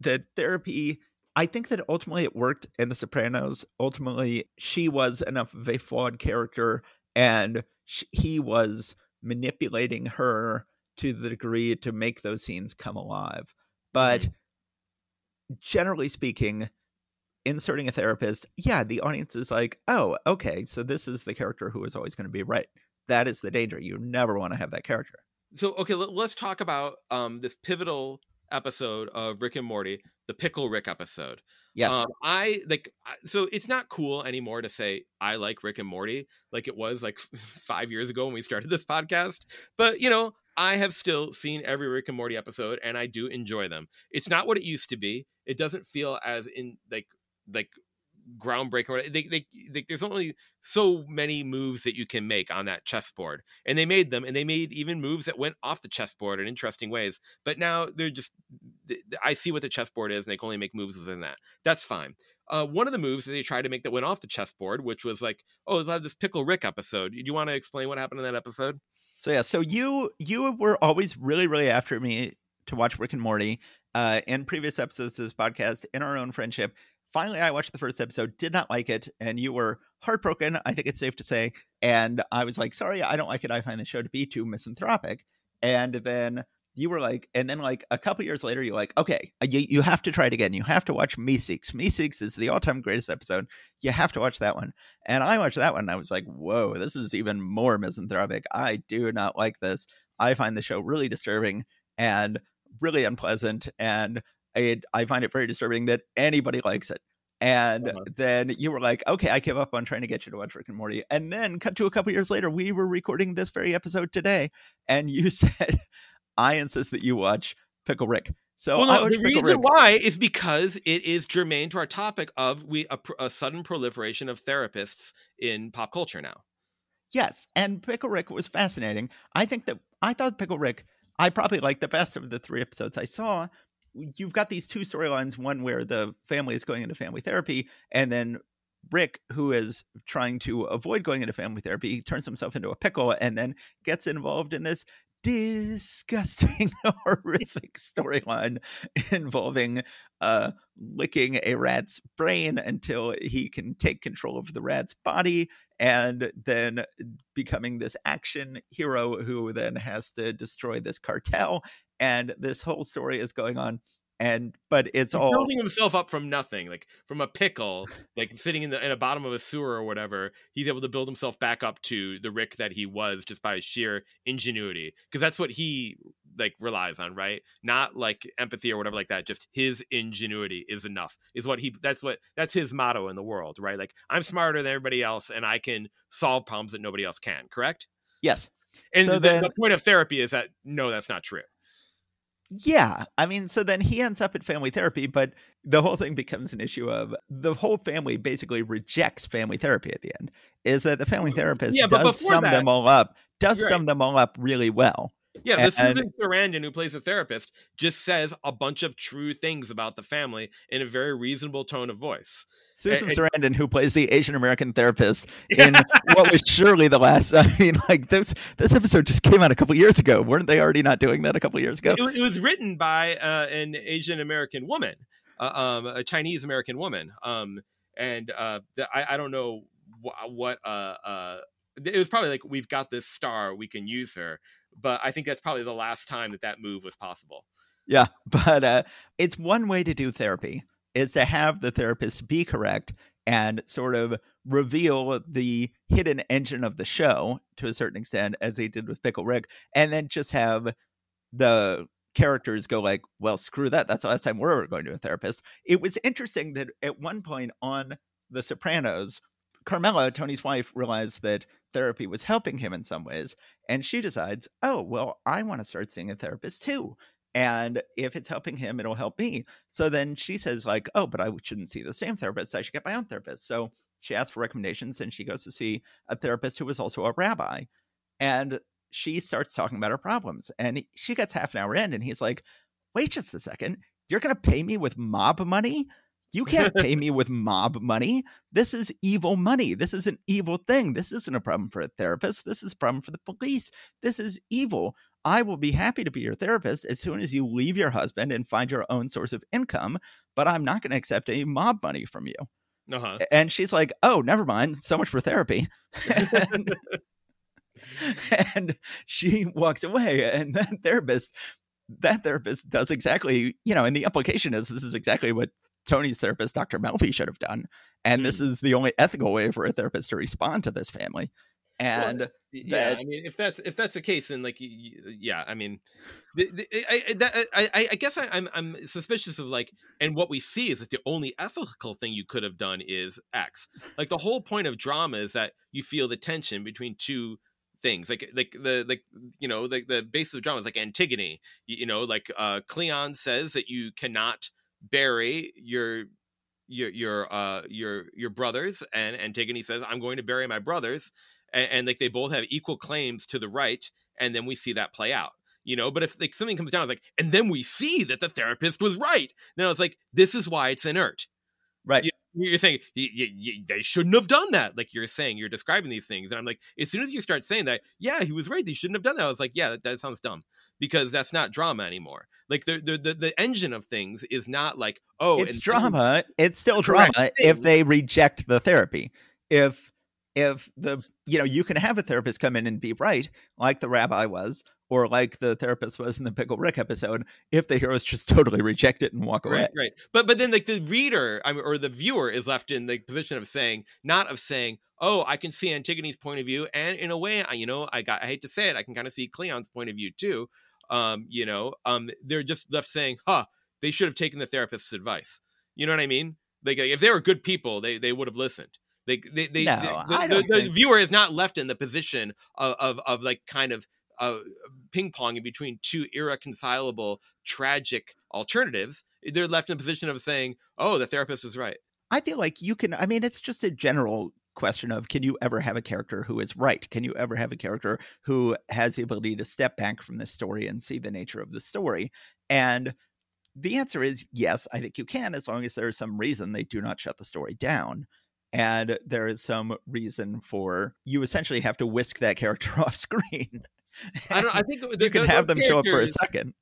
that therapy. I think that ultimately it worked in The Sopranos. Ultimately, she was enough of a flawed character, and she, he was manipulating her to the degree to make those scenes come alive. But mm-hmm. generally speaking, inserting a therapist, yeah, the audience is like, oh, okay, so this is the character who is always going to be right. That is the danger. You never want to have that character so okay let, us talk about um this pivotal episode of rick and morty the pickle rick episode. Yes. Um, i like so it's not cool anymore to say i like rick and morty like it was like five years ago when we started this podcast but you know i have still seen every rick and morty episode and i do enjoy them. It's not what it used to be. It doesn't feel as in like like groundbreaker. They, they, they, there's only so many moves that you can make on that chessboard, and they made them, and they made even moves that went off the chessboard in interesting ways. But now they're just, I see what the chessboard is, and they can only make moves within that. That's fine. Uh, one of the moves that they tried to make that went off the chessboard, which was like, oh, we'll have this Pickle Rick episode. Do you want to explain what happened in that episode? So yeah, so you you were always really really after me to watch Rick and Morty. Uh, in previous episodes of this podcast, in our own friendship, finally i watched the first episode did not like it and you were heartbroken i think it's safe to say and i was like sorry i don't like it i find the show to be too misanthropic and then you were like and then like a couple years later you're like okay uh, you, you have to try it again you have to watch Meeseeks. Meeseeks is the all-time greatest episode you have to watch that one and i watched that one i was like whoa this is even more misanthropic i do not like this i find the show really disturbing and really unpleasant and it, I find it very disturbing that anybody likes it. And uh-huh. then you were like, okay, I give up on trying to get you to watch Rick and Morty. And then cut to a couple years later, we were recording this very episode today, and you said, I insist that you watch Pickle Rick. So well, no, the reason Rick. why is because it is germane to our topic of we a, a sudden proliferation of therapists in pop culture now. Yes, and Pickle Rick was fascinating. I think that I thought Pickle Rick I probably liked the best of the three episodes I saw you've got these two storylines one where the family is going into family therapy and then Rick, who is trying to avoid going into family therapy, turns himself into a pickle and then gets involved in this disgusting, horrific storyline involving uh, licking a rat's brain until he can take control of the rat's body and then becoming this action hero who then has to destroy this cartel. And this whole story is going on and but it's He's all building himself up from nothing, like from a pickle, like sitting in the in the bottom of a sewer or whatever. He's able to build himself back up to the Rick that he was just by sheer ingenuity, because that's what he like relies on, right? Not like empathy or whatever like that. Just his ingenuity is enough. Is what he. That's what that's his motto in the world, right? Like I'm smarter than everybody else, and I can solve problems that nobody else can. Correct. yes And So the, then- the point of therapy is that no, that's not true. Yeah. I mean, so then he ends up at family therapy, but the whole thing becomes an issue of the whole family basically rejects family therapy at the end. Is that the family therapist Yeah, does sum that- them all up, does You're sum them all up really well. Yeah, the And- Susan Sarandon who plays a therapist just says a bunch of true things about the family in a very reasonable tone of voice. Susan and- Sarandon, who plays the Asian American therapist in what was surely the last. I mean, like this this episode just came out a couple years ago. Weren't they already not doing that a couple years ago? It, it was written by uh, an Asian American woman, uh, um, a Chinese American woman, um, and uh, the, I, I don't know wh- what. Uh, uh, it was probably like we've got this star, we can use her. But I think that's probably the last time that that move was possible. Yeah, but uh, it's one way to do therapy is to have the therapist be correct and sort of reveal the hidden engine of the show to a certain extent, as they did with Pickle Rick, and then just have the characters go like, "Well, screw that. That's the last time we're ever going to a therapist." It was interesting that at one point on The Sopranos, Carmela, Tony's wife, realized that therapy was helping him in some ways, and she decides, "Oh, well, I want to start seeing a therapist too." and if it's helping him it'll help me. So then she says like oh but i shouldn't see the same therapist. I should get my own therapist. So she asks for recommendations and she goes to see a therapist who was also a rabbi and she starts talking about her problems and she gets half an hour in and he's like wait just a second. You're going to pay me with mob money you can't pay me with mob money this is evil money this is an evil thing this isn't a problem for a therapist this is a problem for the police this is evil I will be happy to be your therapist as soon as you leave your husband and find your own source of income, but I'm not going to accept any mob money from you. Uh-huh. And she's like, Oh, never mind. So much for therapy. and, and she walks away. And that therapist, that therapist does exactly, you know, and the implication is this is exactly what Tony's therapist, Dr. Melfi, should have done. And this is the only ethical way for a therapist to respond to this family. And yeah that- i mean if that's if that's the case then like yeah i mean the, the, I, I- that, I, I i guess I, i'm i'm suspicious of like and what we see is that the only ethical thing you could have done is x like the whole point of drama is that you feel the tension between two things like like the like you know like the basis of drama is like antigone you, you know like uh creon says that you cannot bury your your your uh your your brothers and antigone says i'm going to bury my brothers and, and like they both have equal claims to the right and then we see that play out you know? But if like something comes down it's like and then we see that the therapist was right. Then i was like this is why it's inert. Right. You- you're saying y y y they shouldn't have done that like you're saying you're describing these things and i'm like as soon as you start saying that yeah he was right they shouldn't have done that i was like yeah that, that sounds dumb because that's not drama anymore like the the the, the engine of things is not like oh it's drama. It's still Correct. drama if they reject the therapy. If if the you know you can have a therapist come in and be right, like the rabbi was, or like the therapist was in the Pickle Rick episode. If the heroes just totally reject it and walk away, Right, right. But but then like the reader I mean, or the viewer is left in the position of saying, not of saying, oh, I can see Antigone's point of view, and in a way, I, you know, I got I hate to say it, I can kind of see Creon's point of view too. Um, you know, um, they're just left saying, huh, they should have taken the therapist's advice. You know what I mean? Like if they were good people, they they would have listened. They, they, they, No, the, the- the think- viewer is not left in the position of, of, of like kind of uh, ping ponging between two irreconcilable, tragic alternatives. They're left in a position of saying, "Oh, the therapist was right." I feel like you can. I mean, it's just a general question of can you ever have a character who is right? Can you ever have a character who has the ability to step back from the story and see the nature of the story? And the answer is yes, I think you can, as long as there is some reason they do not shut the story down. And there is some reason for you essentially have to whisk that character off screen. I don't. I think you can have them show up for a second.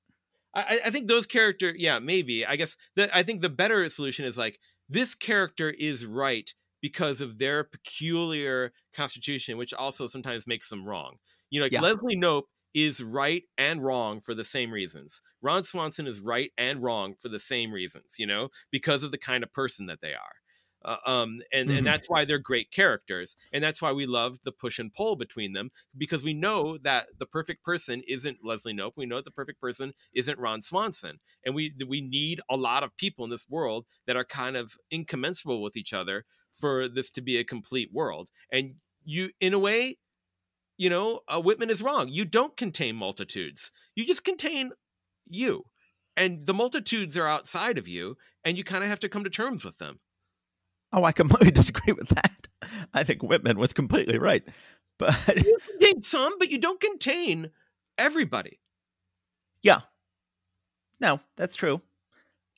I, I think those character, yeah, maybe. I guess the, I think the better solution is like this character is right because of their peculiar constitution, which also sometimes makes them wrong. You know, like yeah. Leslie Knope is right and wrong for the same reasons. Ron Swanson is right and wrong for the same reasons, you know, because of the kind of person that they are. Uh, um, and mm-hmm. and that's why they're great characters, and that's why we love the push and pull between them because we know that the perfect person isn't Leslie Knope. We know that the perfect person isn't Ron Swanson, and we we need a lot of people in this world that are kind of incommensurable with each other for this to be a complete world. And you, in a way, you know, uh, Whitman is wrong. You don't contain multitudes. You just contain you, and the multitudes are outside of you, and you kind of have to come to terms with them. Oh, I completely disagree with that. I think Whitman was completely right. But you contain some, but you don't contain everybody. Yeah. No, that's true.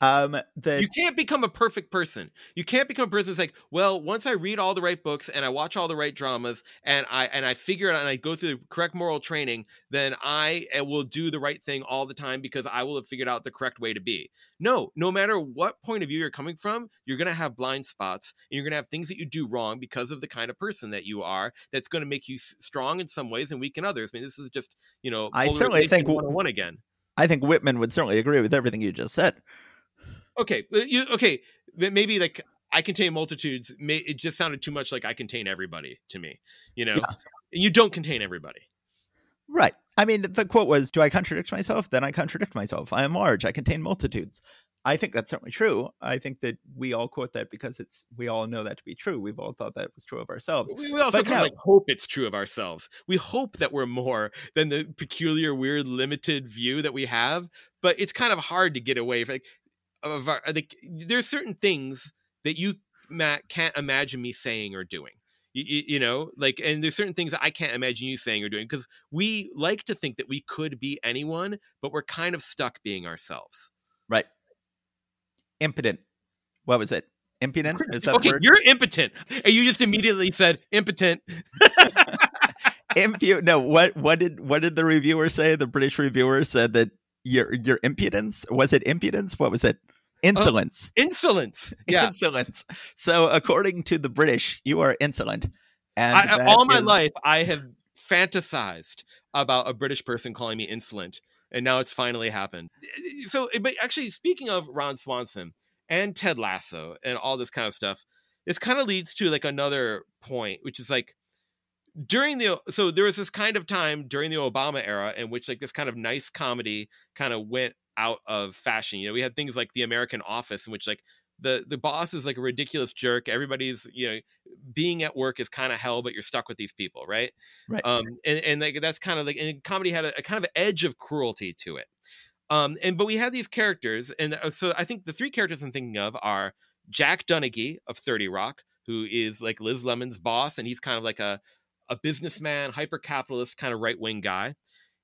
Um, the you can't become a perfect person. You can't become a person that's like, well, once I read all the right books and I watch all the right dramas and I and I figure it out and I go through the correct moral training, then I eh, will do the right thing all the time because I will have figured out the correct way to be. No, no matter what point of view you're coming from, you're gonna have blind spots and you're gonna have things that you do wrong because of the kind of person that you are. That's gonna make you strong in some ways and weak in others. I mean, this is just you know, I certainly think one again. I think Whitman would certainly agree with everything you just said okay, uh, you okay? Maybe like I contain multitudes. May, it just sounded too much like I contain everybody to me. You know, yeah. you don't contain everybody. Right. I mean, the quote was, "Do I contradict myself? Then I contradict myself. I am large. I contain multitudes." I think that's certainly true. I think that we all quote that because it's we all know that to be true. We've all thought that was true of ourselves. We also but kind no. of like hope it's true of ourselves. We hope that we're more than the peculiar, weird, limited view that we have. But it's kind of hard to get away. Like of our like there's certain things that you Matt can't imagine me saying or doing. You, you, know, like, and there's certain things that I can't imagine you saying or doing because we like to think that we could be anyone, but we're kind of stuck being ourselves. Right. Impotent. What was it? Impudent? Is that okay? You're impotent, and you just immediately said impotent. Impu- no, what what did what did the reviewer say? The British reviewer said that your your impudence was it impudence? What was it? Insolence. Uh, insolence. Yeah. Insolence. So, according to the British, you are insolent. And I, all my is... life, I have fantasized about a British person calling me insolent, and now it's finally happened. So, but actually, speaking of Ron Swanson and Ted Lasso and all this kind of stuff, this kind of leads to like another point, which is like during the so there was this kind of time during the Obama era in which like this kind of nice comedy kind of went out of fashion. You know, we had things like the American Office, in which like the the boss is like a ridiculous jerk. Everybody's you know being at work is kind of hell, but you're stuck with these people, right? Right. Um, and and like that's kind of like and comedy had a, a kind of edge of cruelty to it. Um, and but we had these characters, and uh, so I think the three characters I'm thinking of are Jack Donaghy of Thirty Rock, who is like Liz Lemon's boss, and he's kind of like a a businessman, hyper capitalist, kind of right wing guy.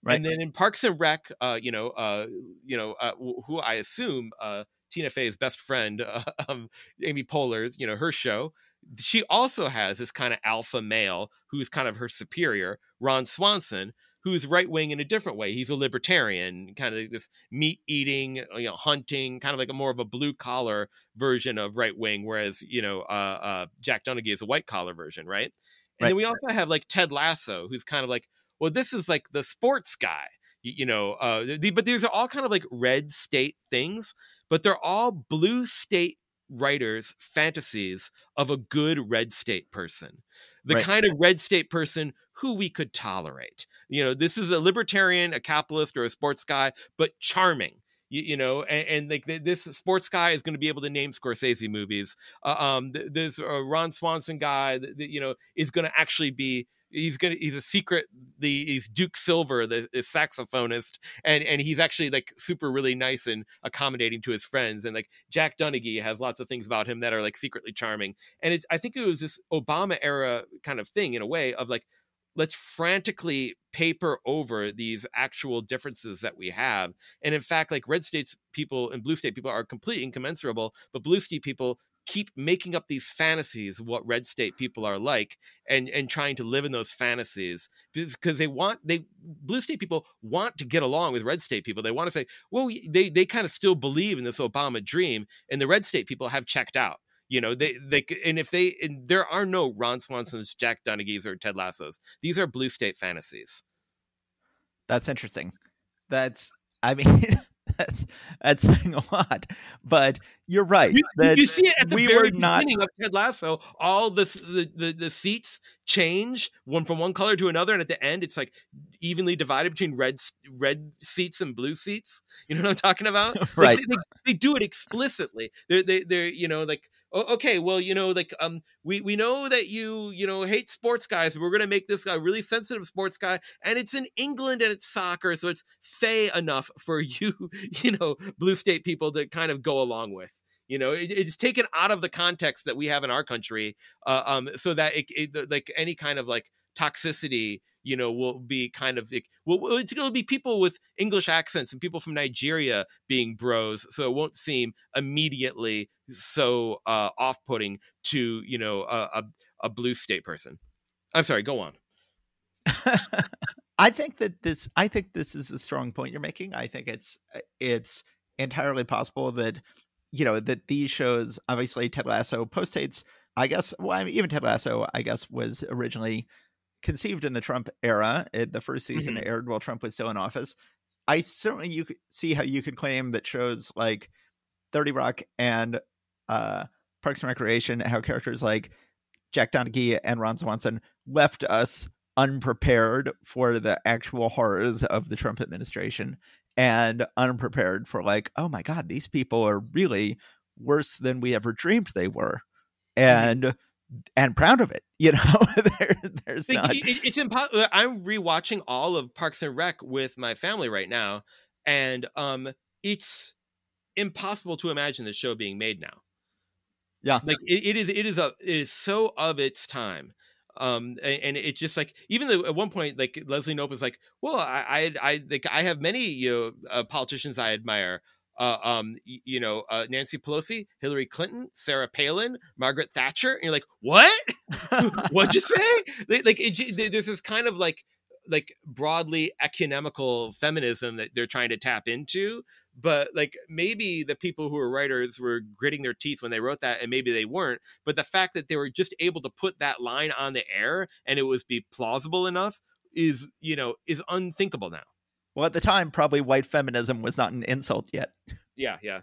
Right. And then in Parks and Rec, uh, you know, uh, you know, uh, who I assume uh, Tina Fey's best friend, uh, um, Amy Poehler's, you know, her show. She also has this kind of alpha male who's kind of her superior, Ron Swanson, who's right wing in a different way. He's a libertarian, kind of this meat eating, you know, hunting, kind of like a more of a blue collar version of right wing, whereas you know uh, uh, Jack Donaghy is a white collar version, right? And right. then we also have like Ted Lasso, who's kind of like well, this is like the sports guy, you, you know. Uh, the, but these are all kind of like red state things, but they're all blue state writers' fantasies of a good red state person, the right. kind of red state person who we could tolerate. You know, this is a libertarian, a capitalist, or a sports guy, but charming you, you know, and, and, like this sports guy is going to be able to name Scorsese movies. Uh, um, this uh, Ron Swanson guy, that, you know, is going to actually be he's gonna he's a secret the he's duke silver the, the, saxophonist and and he's actually like super really nice and accommodating to his friends and like jack donaghy has lots of things about him that are like secretly charming and it's i think it was this obama era kind of thing in a way of like let's frantically paper over these actual differences that we have. And in fact, like red states people and blue state people are completely incommensurable, but blue state people keep making up these fantasies of what red state people are like and and trying to live in those fantasies because they want they blue state people want to get along with red state people they want to say well they they kind of still believe in this obama dream and the red state people have checked out you know they they and if they and there are no ron swansons jack donaghy's or ted lassos. These are blue state fantasies. That's interesting. That's i mean that's that's saying a lot. But you're right. You, you see it at the we very beginning not... of Ted Lasso. All this, the, the the seats change one from one color to another, and at the end, it's like evenly divided between red red seats and blue seats. You know what I'm talking about? right. Like, they, they, they, do it explicitly. They're they, they're you know like oh, okay, well you know like um we we know that you you know hate sports guys. We're gonna make this guy a really sensitive sports guy, and it's in England and it's soccer, so it's fey enough for you you know blue state people to kind of go along with you know it, it's taken out of the context that we have in our country uh, um, so that it, it, like any kind of like toxicity you know will be kind of well it's going to be people with english accents and people from nigeria being bros so it won't seem immediately so uh, off-putting to you know a, a, a blue state person i'm sorry go on I think that this I think this is a strong point you're making. I think it's it's entirely possible that you know that these shows obviously Ted Lasso post hates I guess well I mean, even Ted Lasso I guess was originally conceived in the Trump era. It, the first season mm-hmm. aired while Trump was still in office. I certainly you could see how you could claim that shows like 30 Rock and uh, Parks and Recreation, how characters like Jack Donaghy and Ron Swanson left us unprepared for the actual horrors of the Trump administration and unprepared for like, oh my God, these people are really worse than we ever dreamed they were. Mm-hmm. And and proud of it. You know, there, there's not. It, it's impossible. I'm rewatching all of Parks and Rec with my family right now, and um, it's impossible to imagine the show being made now. Yeah, like it, it is. It is a. It is so of its time um and, and it's just like even though at one point like leslie knope was like well i i i like i have many you know uh, politicians i admire uh, um, you know, uh, Nancy Pelosi, Hillary Clinton, Sarah Palin, Margaret Thatcher, and you're like, what? What'd you say? Like, it, there's this kind of like, like broadly economical feminism that they're trying to tap into, but like maybe the people who were writers were gritting their teeth when they wrote that and maybe they weren't but the fact that they were just able to put that line on the air and it was be plausible enough is you know is unthinkable now. Well at the time probably white feminism was not an insult yet. Yeah yeah.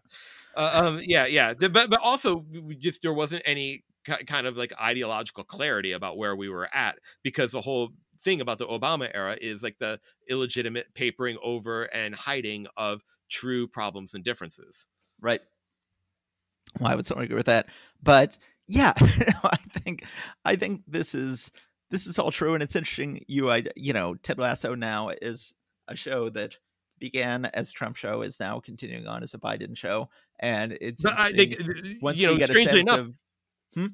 Uh, um yeah yeah. But but also just there wasn't any kind of like ideological clarity about where we were at because the whole thing about the Obama era is like the illegitimate papering over and hiding of true problems and differences. Right. Well, I would certainly agree with that. But yeah, I think I think this is this is all true, and it's interesting. You, I, you know, Ted Lasso now is a show that began as a Trump show is now continuing on as a Biden show, and it's but I think once you know, strangely enough. Of, hmm?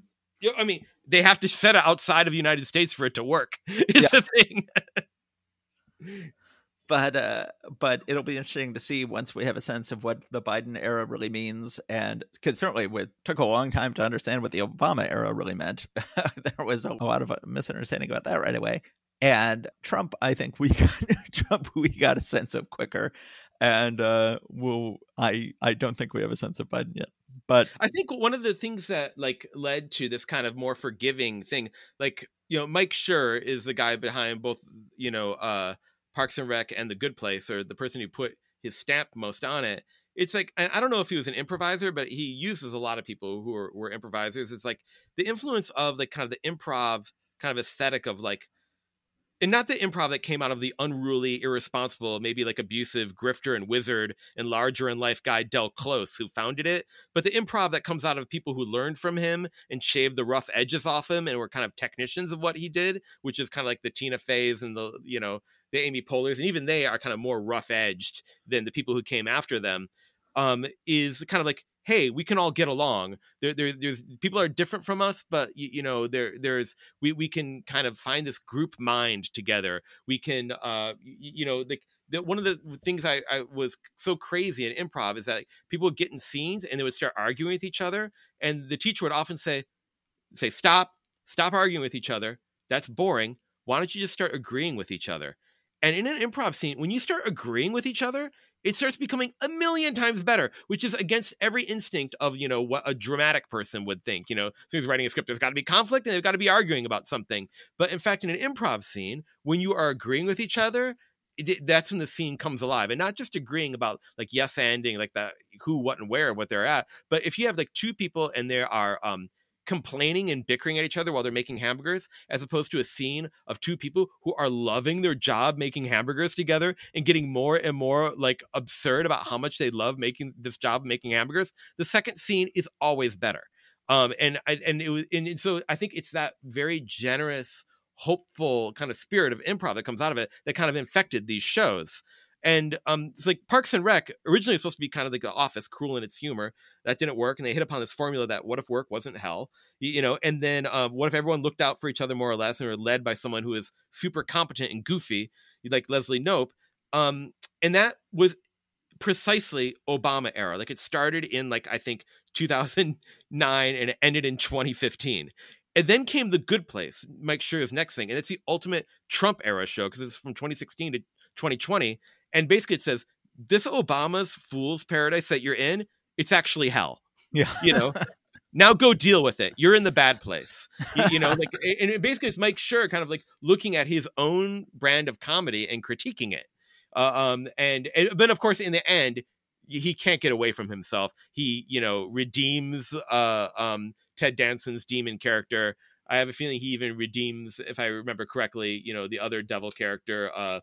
I mean, they have to set it outside of the United States for it to work. Is yeah. the thing. but uh, but it'll be interesting to see once we have a sense of what the Biden era really means, and because certainly it took a long time to understand what the Obama era really meant. there was a lot of uh, misunderstanding about that right away. And Trump, I think we got Trump we got a sense of quicker, and uh, we'll I I don't think we have a sense of Biden yet. But I think one of the things that like led to this kind of more forgiving thing, like you know, Mike Schur is the guy behind both, you know, uh, Parks and Rec and The Good Place, or the person who put his stamp most on it. It's like I don't know if he was an improviser, but he uses a lot of people who are, were improvisers. It's like the influence of the kind of the improv kind of aesthetic of like and not the improv that came out of the unruly, irresponsible, maybe like abusive grifter and wizard and larger in life guy Del Close who founded it, but the improv that comes out of people who learned from him and shaved the rough edges off him and were kind of technicians of what he did, which is kind of like the Tina Feys and the you know the Amy Poehlers, and even they are kind of more rough edged than the people who came after them. Um, is kind of like hey we can all get along there, there there's people are different from us but you, you, know there there's we we can kind of find this group mind together we can uh you, you know like that one of the things I, I was so crazy in improv is that people would get in scenes and they would start arguing with each other, and the teacher would often say, "Say stop, stop arguing with each other. That's boring. Why don't you just start agreeing with each other?" And in an improv scene, when you start agreeing with each other, it starts becoming a million times better, which is against every instinct of, you know, what a dramatic person would think. You know, so he's writing a script, there's got to be conflict and they've got to be arguing about something. But in fact, in an improv scene, when you are agreeing with each other, it, that's when the scene comes alive and not just agreeing about like yes ending like that who what and where what they're at but if you have like two people and there are um complaining and bickering at each other while they're making hamburgers, as opposed to a scene of two people who are loving their job making hamburgers together and getting more and more like absurd about how much they love making this job making hamburgers. The second scene is always better. Um, and and it was and so I think it's that very generous, hopeful kind of spirit of improv that comes out of it that kind of infected these shows. And um, it's like Parks and Rec originally was supposed to be kind of like The Office, cruel in its humor. That didn't work, and they hit upon this formula that what if work wasn't hell, you, know? And then uh, what if everyone looked out for each other more or less and were led by someone who is super competent and goofy, like Leslie Knope? Um, and that was precisely Obama era. Like it started in like I think 2009 and it ended in 2015. And then came The Good Place, Mike Schur's next thing, and it's the ultimate Trump era show because it's from 2016 to 2020 and basically it says this Obama's fool's paradise that you're in, it's actually hell. Yeah. You know, now go deal with it. You're in the bad place. You, you know, like, and basically it's Mike Schur kind of like looking at his own brand of comedy and critiquing it. Uh, um, and, and, but of course, in the end, he can't get away from himself. He, you know, redeems uh, um, Ted Danson's demon character. I have a feeling he even redeems, if I remember correctly, you know, the other devil character, uh,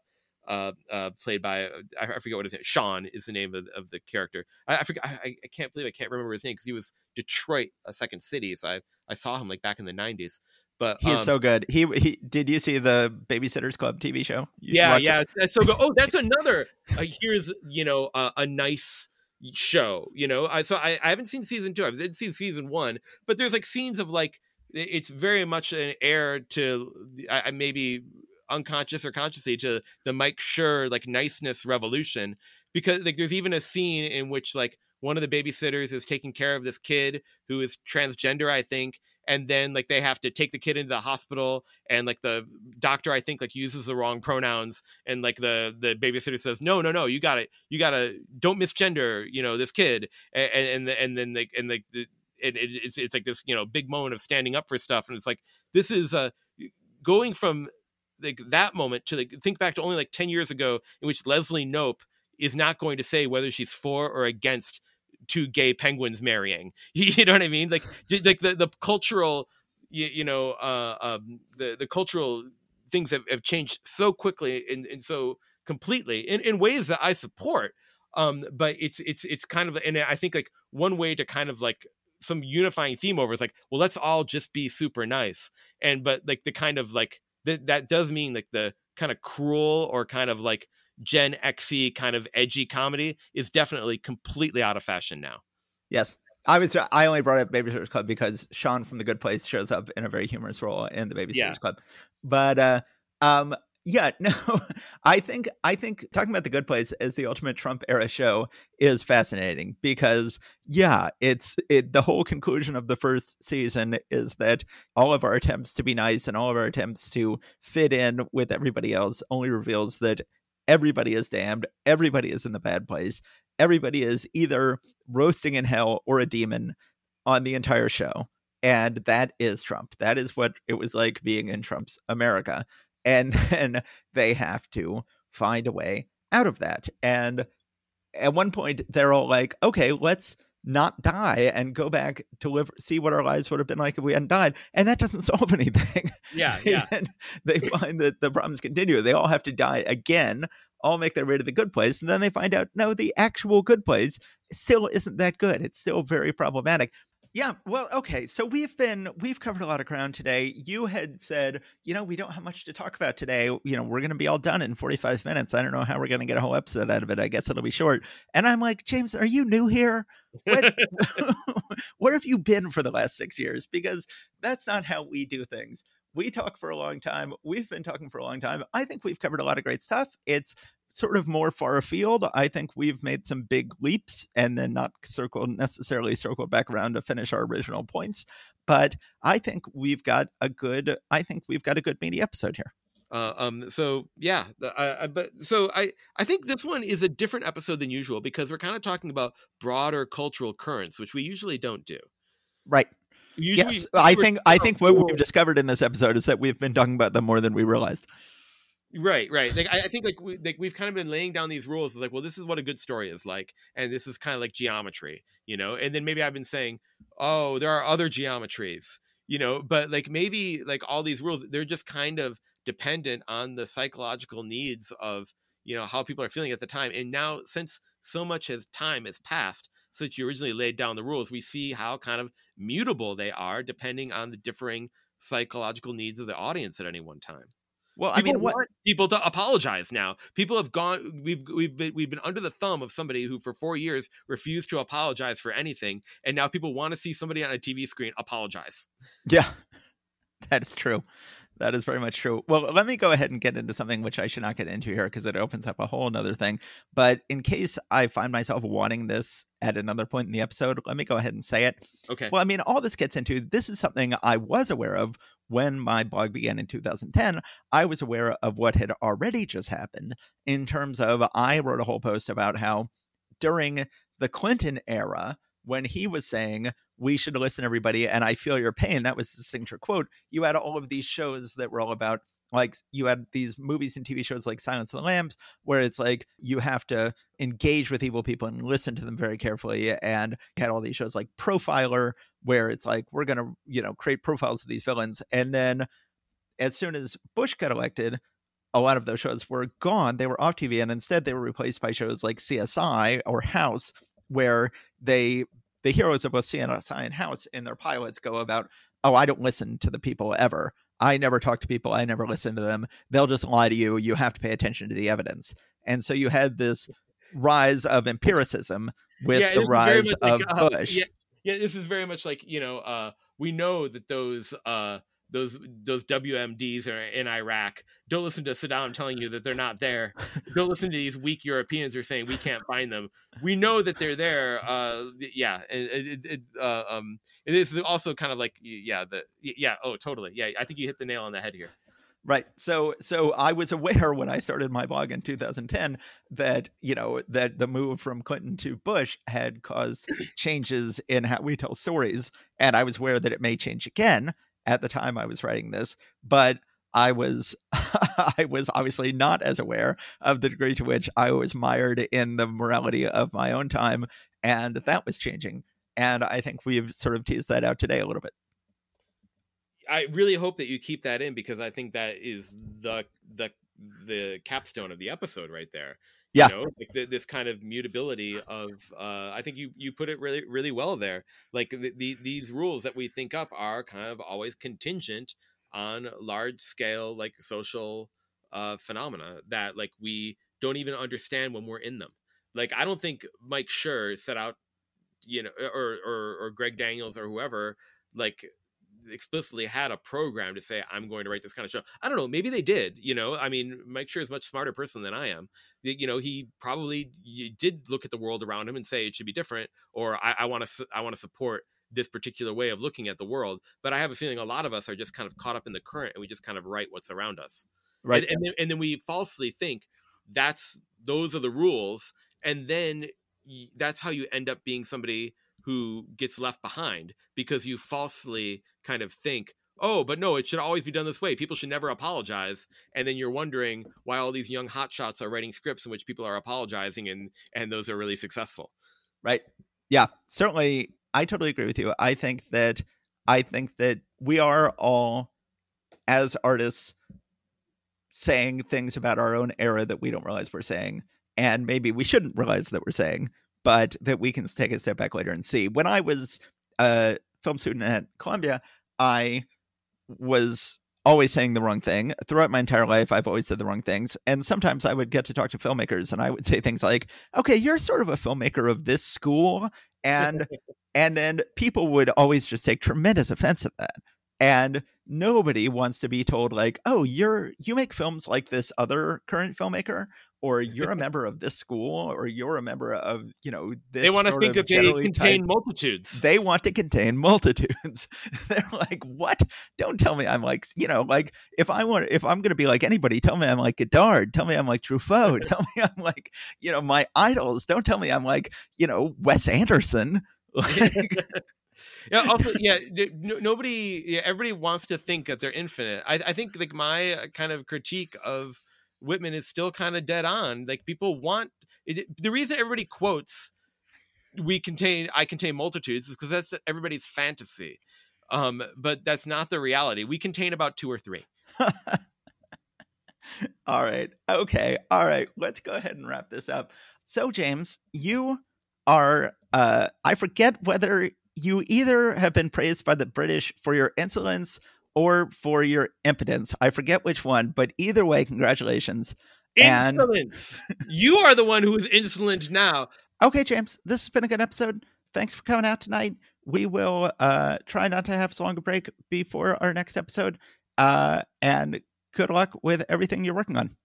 uh, uh, played by I, I forget what his name. Shawn is the name of, of the character. I, I forget. I, I can't believe I can't remember his name because he was Detroit, a second city. So I I saw him like back in the '90s. But he's um, so good. He he. Did you see the Babysitters Club TV show? You yeah, yeah, it. that's so good. Oh, that's another. Uh, here's you know uh, a nice show. You know, I so I, I haven't seen season two. I've seen season one, but there's like scenes of like it's very much an heir to I, maybe unconscious or consciously to the Mike Schur like niceness revolution because like there's even a scene in which like one of the babysitters is taking care of this kid who is transgender i think and then like they have to take the kid into the hospital and like the doctor i think like uses the wrong pronouns and like the the babysitter says no no no you got it you got to don't misgender you know this kid. And and, and then like and like the and it's it's like this you know big moment of standing up for stuff and it's like this is uh, a going from like that moment to like think back to only like 10 years ago in which Leslie Knope is not going to say whether she's for or against two gay penguins marrying. You know what I mean? Like like the, the cultural you, you know uh, um, the the cultural things have, have changed so quickly and, and so completely in, in ways that I support. Um, but it's it's it's kind of and I think like one way to kind of like some unifying theme over is like well let's all just be super nice and but like the kind of like that that does mean like the kind of cruel or kind of like Gen Xy kind of edgy comedy is definitely completely out of fashion now. Yes. I was I only brought up Babysitters Club because Shawn from The Good Place shows up in a very humorous role in the Babysitters yeah. Club. But uh um yeah, no, I think I think talking about the Good Place as the ultimate Trump era show is fascinating because yeah, it's it the whole conclusion of the first season is that all of our attempts to be nice and all of our attempts to fit in with everybody else only reveals that everybody is damned, everybody is in the bad place, everybody is either roasting in hell or a demon on the entire show. And that is Trump. That is what it was like being in Trump's America and then they have to find a way out of that. And at one point, they're all like, okay, let's not die and go back to live, see what our lives would have been like if we hadn't died. And that doesn't solve anything. Yeah. Yeah. they find that the problems continue. They all have to die again, all make their way to the good place. And then they find out, no, the actual good place still isn't that good. It's still very problematic. Yeah, well, okay. So we've been we've covered a lot of ground today. You had said, you know, we don't have much to talk about today. You know, we're going to be all done in 45 minutes. I don't know how we're going to get a whole episode out of it. I guess it'll be short. And I'm like, James, are you new here? What, where have you been for the last 6 years? Because that's not how we do things we talk for a long time. We've been talking for a long time. I think we've covered a lot of great stuff. It's sort of more far afield. I think we've made some big leaps and then not circled necessarily circle back around to finish our original points. But I think we've got a good. I think we've got a good meaty episode here. Uh, um. So yeah. I, I, but so I. I think this one is a different episode than usual because we're kind of talking about broader cultural currents, which we usually don't do. Right. Usually, yes, I think I think what we've discovered in this episode is that we've been talking about them more than we realized. Right, right. Like I, I think like we like we've kind of been laying down these rules. It's like, well, this is what a good story is like, and this is kind of like geometry, you know. And then maybe I've been saying, oh, there are other geometries, you know. But like maybe like all these rules, they're just kind of dependent on the psychological needs of you know how people are feeling at the time. And now since so much as time has passed since you originally laid down the rules, we see how kind of mutable they are depending on the differing psychological needs of the audience at any one time. Well, people I mean, what people to apologize now? People have gone. We've we've been we've been under the thumb of somebody who for four years refused to apologize for anything, and now people want to see somebody on a TV screen apologize. Yeah, that is true. That is very much true. Well, let me go ahead and get into something which I should not get into here because it opens up a whole other thing. But in case I find myself wanting this at another point in the episode, let me go ahead and say it. Okay. Well, I mean, all this gets into this is something I was aware of when my blog began in 2010. I was aware of what had already just happened in terms of I wrote a whole post about how during the Clinton era, when he was saying we should listen everybody and i feel your pain that was the signature quote you had all of these shows that were all about like you had these movies and tv shows like silence of the lambs where it's like you have to engage with evil people and listen to them very carefully and you had all these shows like profiler where it's like we're going to you know create profiles of these villains and then as soon as bush got elected a lot of those shows were gone they were off tv and instead they were replaced by shows like csi or house where they the heroes of both CSI and House in their pilots go about, oh, I don't listen to the people ever. I never talk to people. I never listen to them. They'll just lie to you. You have to pay attention to the evidence. And so you had this rise of empiricism with yeah, the rise of like, uh, Bush. Yeah, yeah, this is very much like you know, uh, we know that those uh, those those WMDs are in Iraq. Don't listen to Saddam telling you that they're not there. Don't listen to these weak Europeans who are saying we can't find them. We know that they're there. Uh, yeah, it, it, uh, um, it is also kind of like yeah, the yeah, oh, totally, yeah. I think you hit the nail on the head here. Right. So so I was aware when I started my blog in 2010 that, you know, that the move from Clinton to Bush had caused changes in how we tell stories and I was aware that it may change again at the time I was writing this, but I was I was obviously not as aware of the degree to which I was mired in the morality of my own time, and that was changing. And I think we've sort of teased that out today a little bit. I really hope that you keep that in because I think that is the the the capstone of the episode right there. Yeah. you know like the, this kind of mutability of uh i think you you put it really really well there. Like the, the, these rules that we think up are kind of always contingent on large scale like social uh phenomena that like we don't even understand when we're in them. Like i don't think mike Schur set out you know or or, or greg daniels or whoever like explicitly had a program to say i'm going to write this kind of show. I don't know maybe they did you know? I mean mike Schur is a much smarter person than i am. You know he probably did look at the world around him and say it should be different or i want to i want to support this particular way of looking at the world. But i have a feeling a lot of us are just kind of caught up in the current and we just kind of write what's around us. Right. and, and, then, and then we falsely think that's those are the rules and then that's how you end up being somebody who gets left behind because you falsely kind of think oh but no it should always be done this way. People should never apologize. And then you're wondering why all these young hotshots are writing scripts in which people are apologizing and and those are really successful. Right. Yeah certainly i totally agree with you. I think that i think that we are all as artists saying things about our own era that we don't realize we're saying and maybe we shouldn't realize that we're saying but that we can take a step back later and see. When I was a film student at Columbia, I was always saying the wrong thing. Throughout my entire life, I've always said the wrong things. And sometimes I would get to talk to filmmakers and I would say things like, okay, you're sort of a filmmaker of this school. And and then people would always just take tremendous offense at that. And nobody wants to be told like oh you're you make films like this other current filmmaker or you're a member of this school or you're a member of you know they want to think of that they contain type, multitudes. They want to contain multitudes. They're like what? Don't tell me i'm like you know like if i want if i'm going to be like anybody tell me i'm like godard tell me i'm like truffaut tell me i'm like you know my idols don't tell me i'm like you know wes anderson. Like, yeah also yeah nobody yeah, everybody wants to think that they're infinite. I, I think like my uh, kind of critique of whitman is still kind of dead on. Like people want it, the reason everybody quotes we contain i contain multitudes is because that's everybody's fantasy. Um but that's not the reality. We contain about two or three. All right. Okay. All right. Let's go ahead and wrap this up. So james you are uh i forget whether you either have been praised by the British for your insolence or for your impotence. I forget which one, but either way, congratulations. Insolence. And... you are the one who is insolent now. Okay, James, this has been a good episode. Thanks for coming out tonight. We will uh, try not to have so long a break before our next episode. Uh, and good luck with everything you're working on.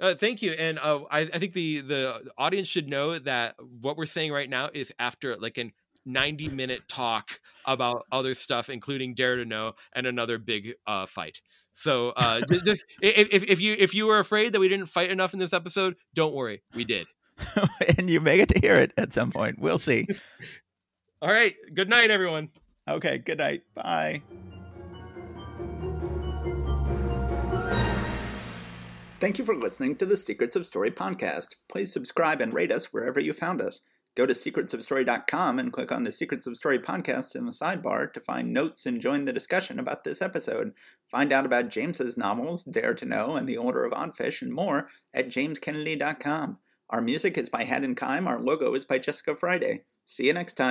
Uh, thank you, and uh, I, I, think the the audience should know that what we're saying right now is after like an 90 minute talk about other stuff, including Dare to Know and another big uh, fight. So uh, just, just if, if you if you were afraid that we didn't fight enough in this episode, don't worry, we did. and you may get to hear it at some point. We'll see. All right. Good night, everyone. Okay. Good night. Bye. Thank you for listening to the Secrets of Story podcast. Please subscribe and rate us wherever you found us. Go to secretsofstory.com and click on the Secrets of Story podcast in the sidebar to find notes and join the discussion about this episode. Find out about James's novels, Dare to Know, and The Order of Oddfish, and more at jameskennedy.com. Our music is by Haddon Kime. Our logo is by Jessica Friday. See you next time.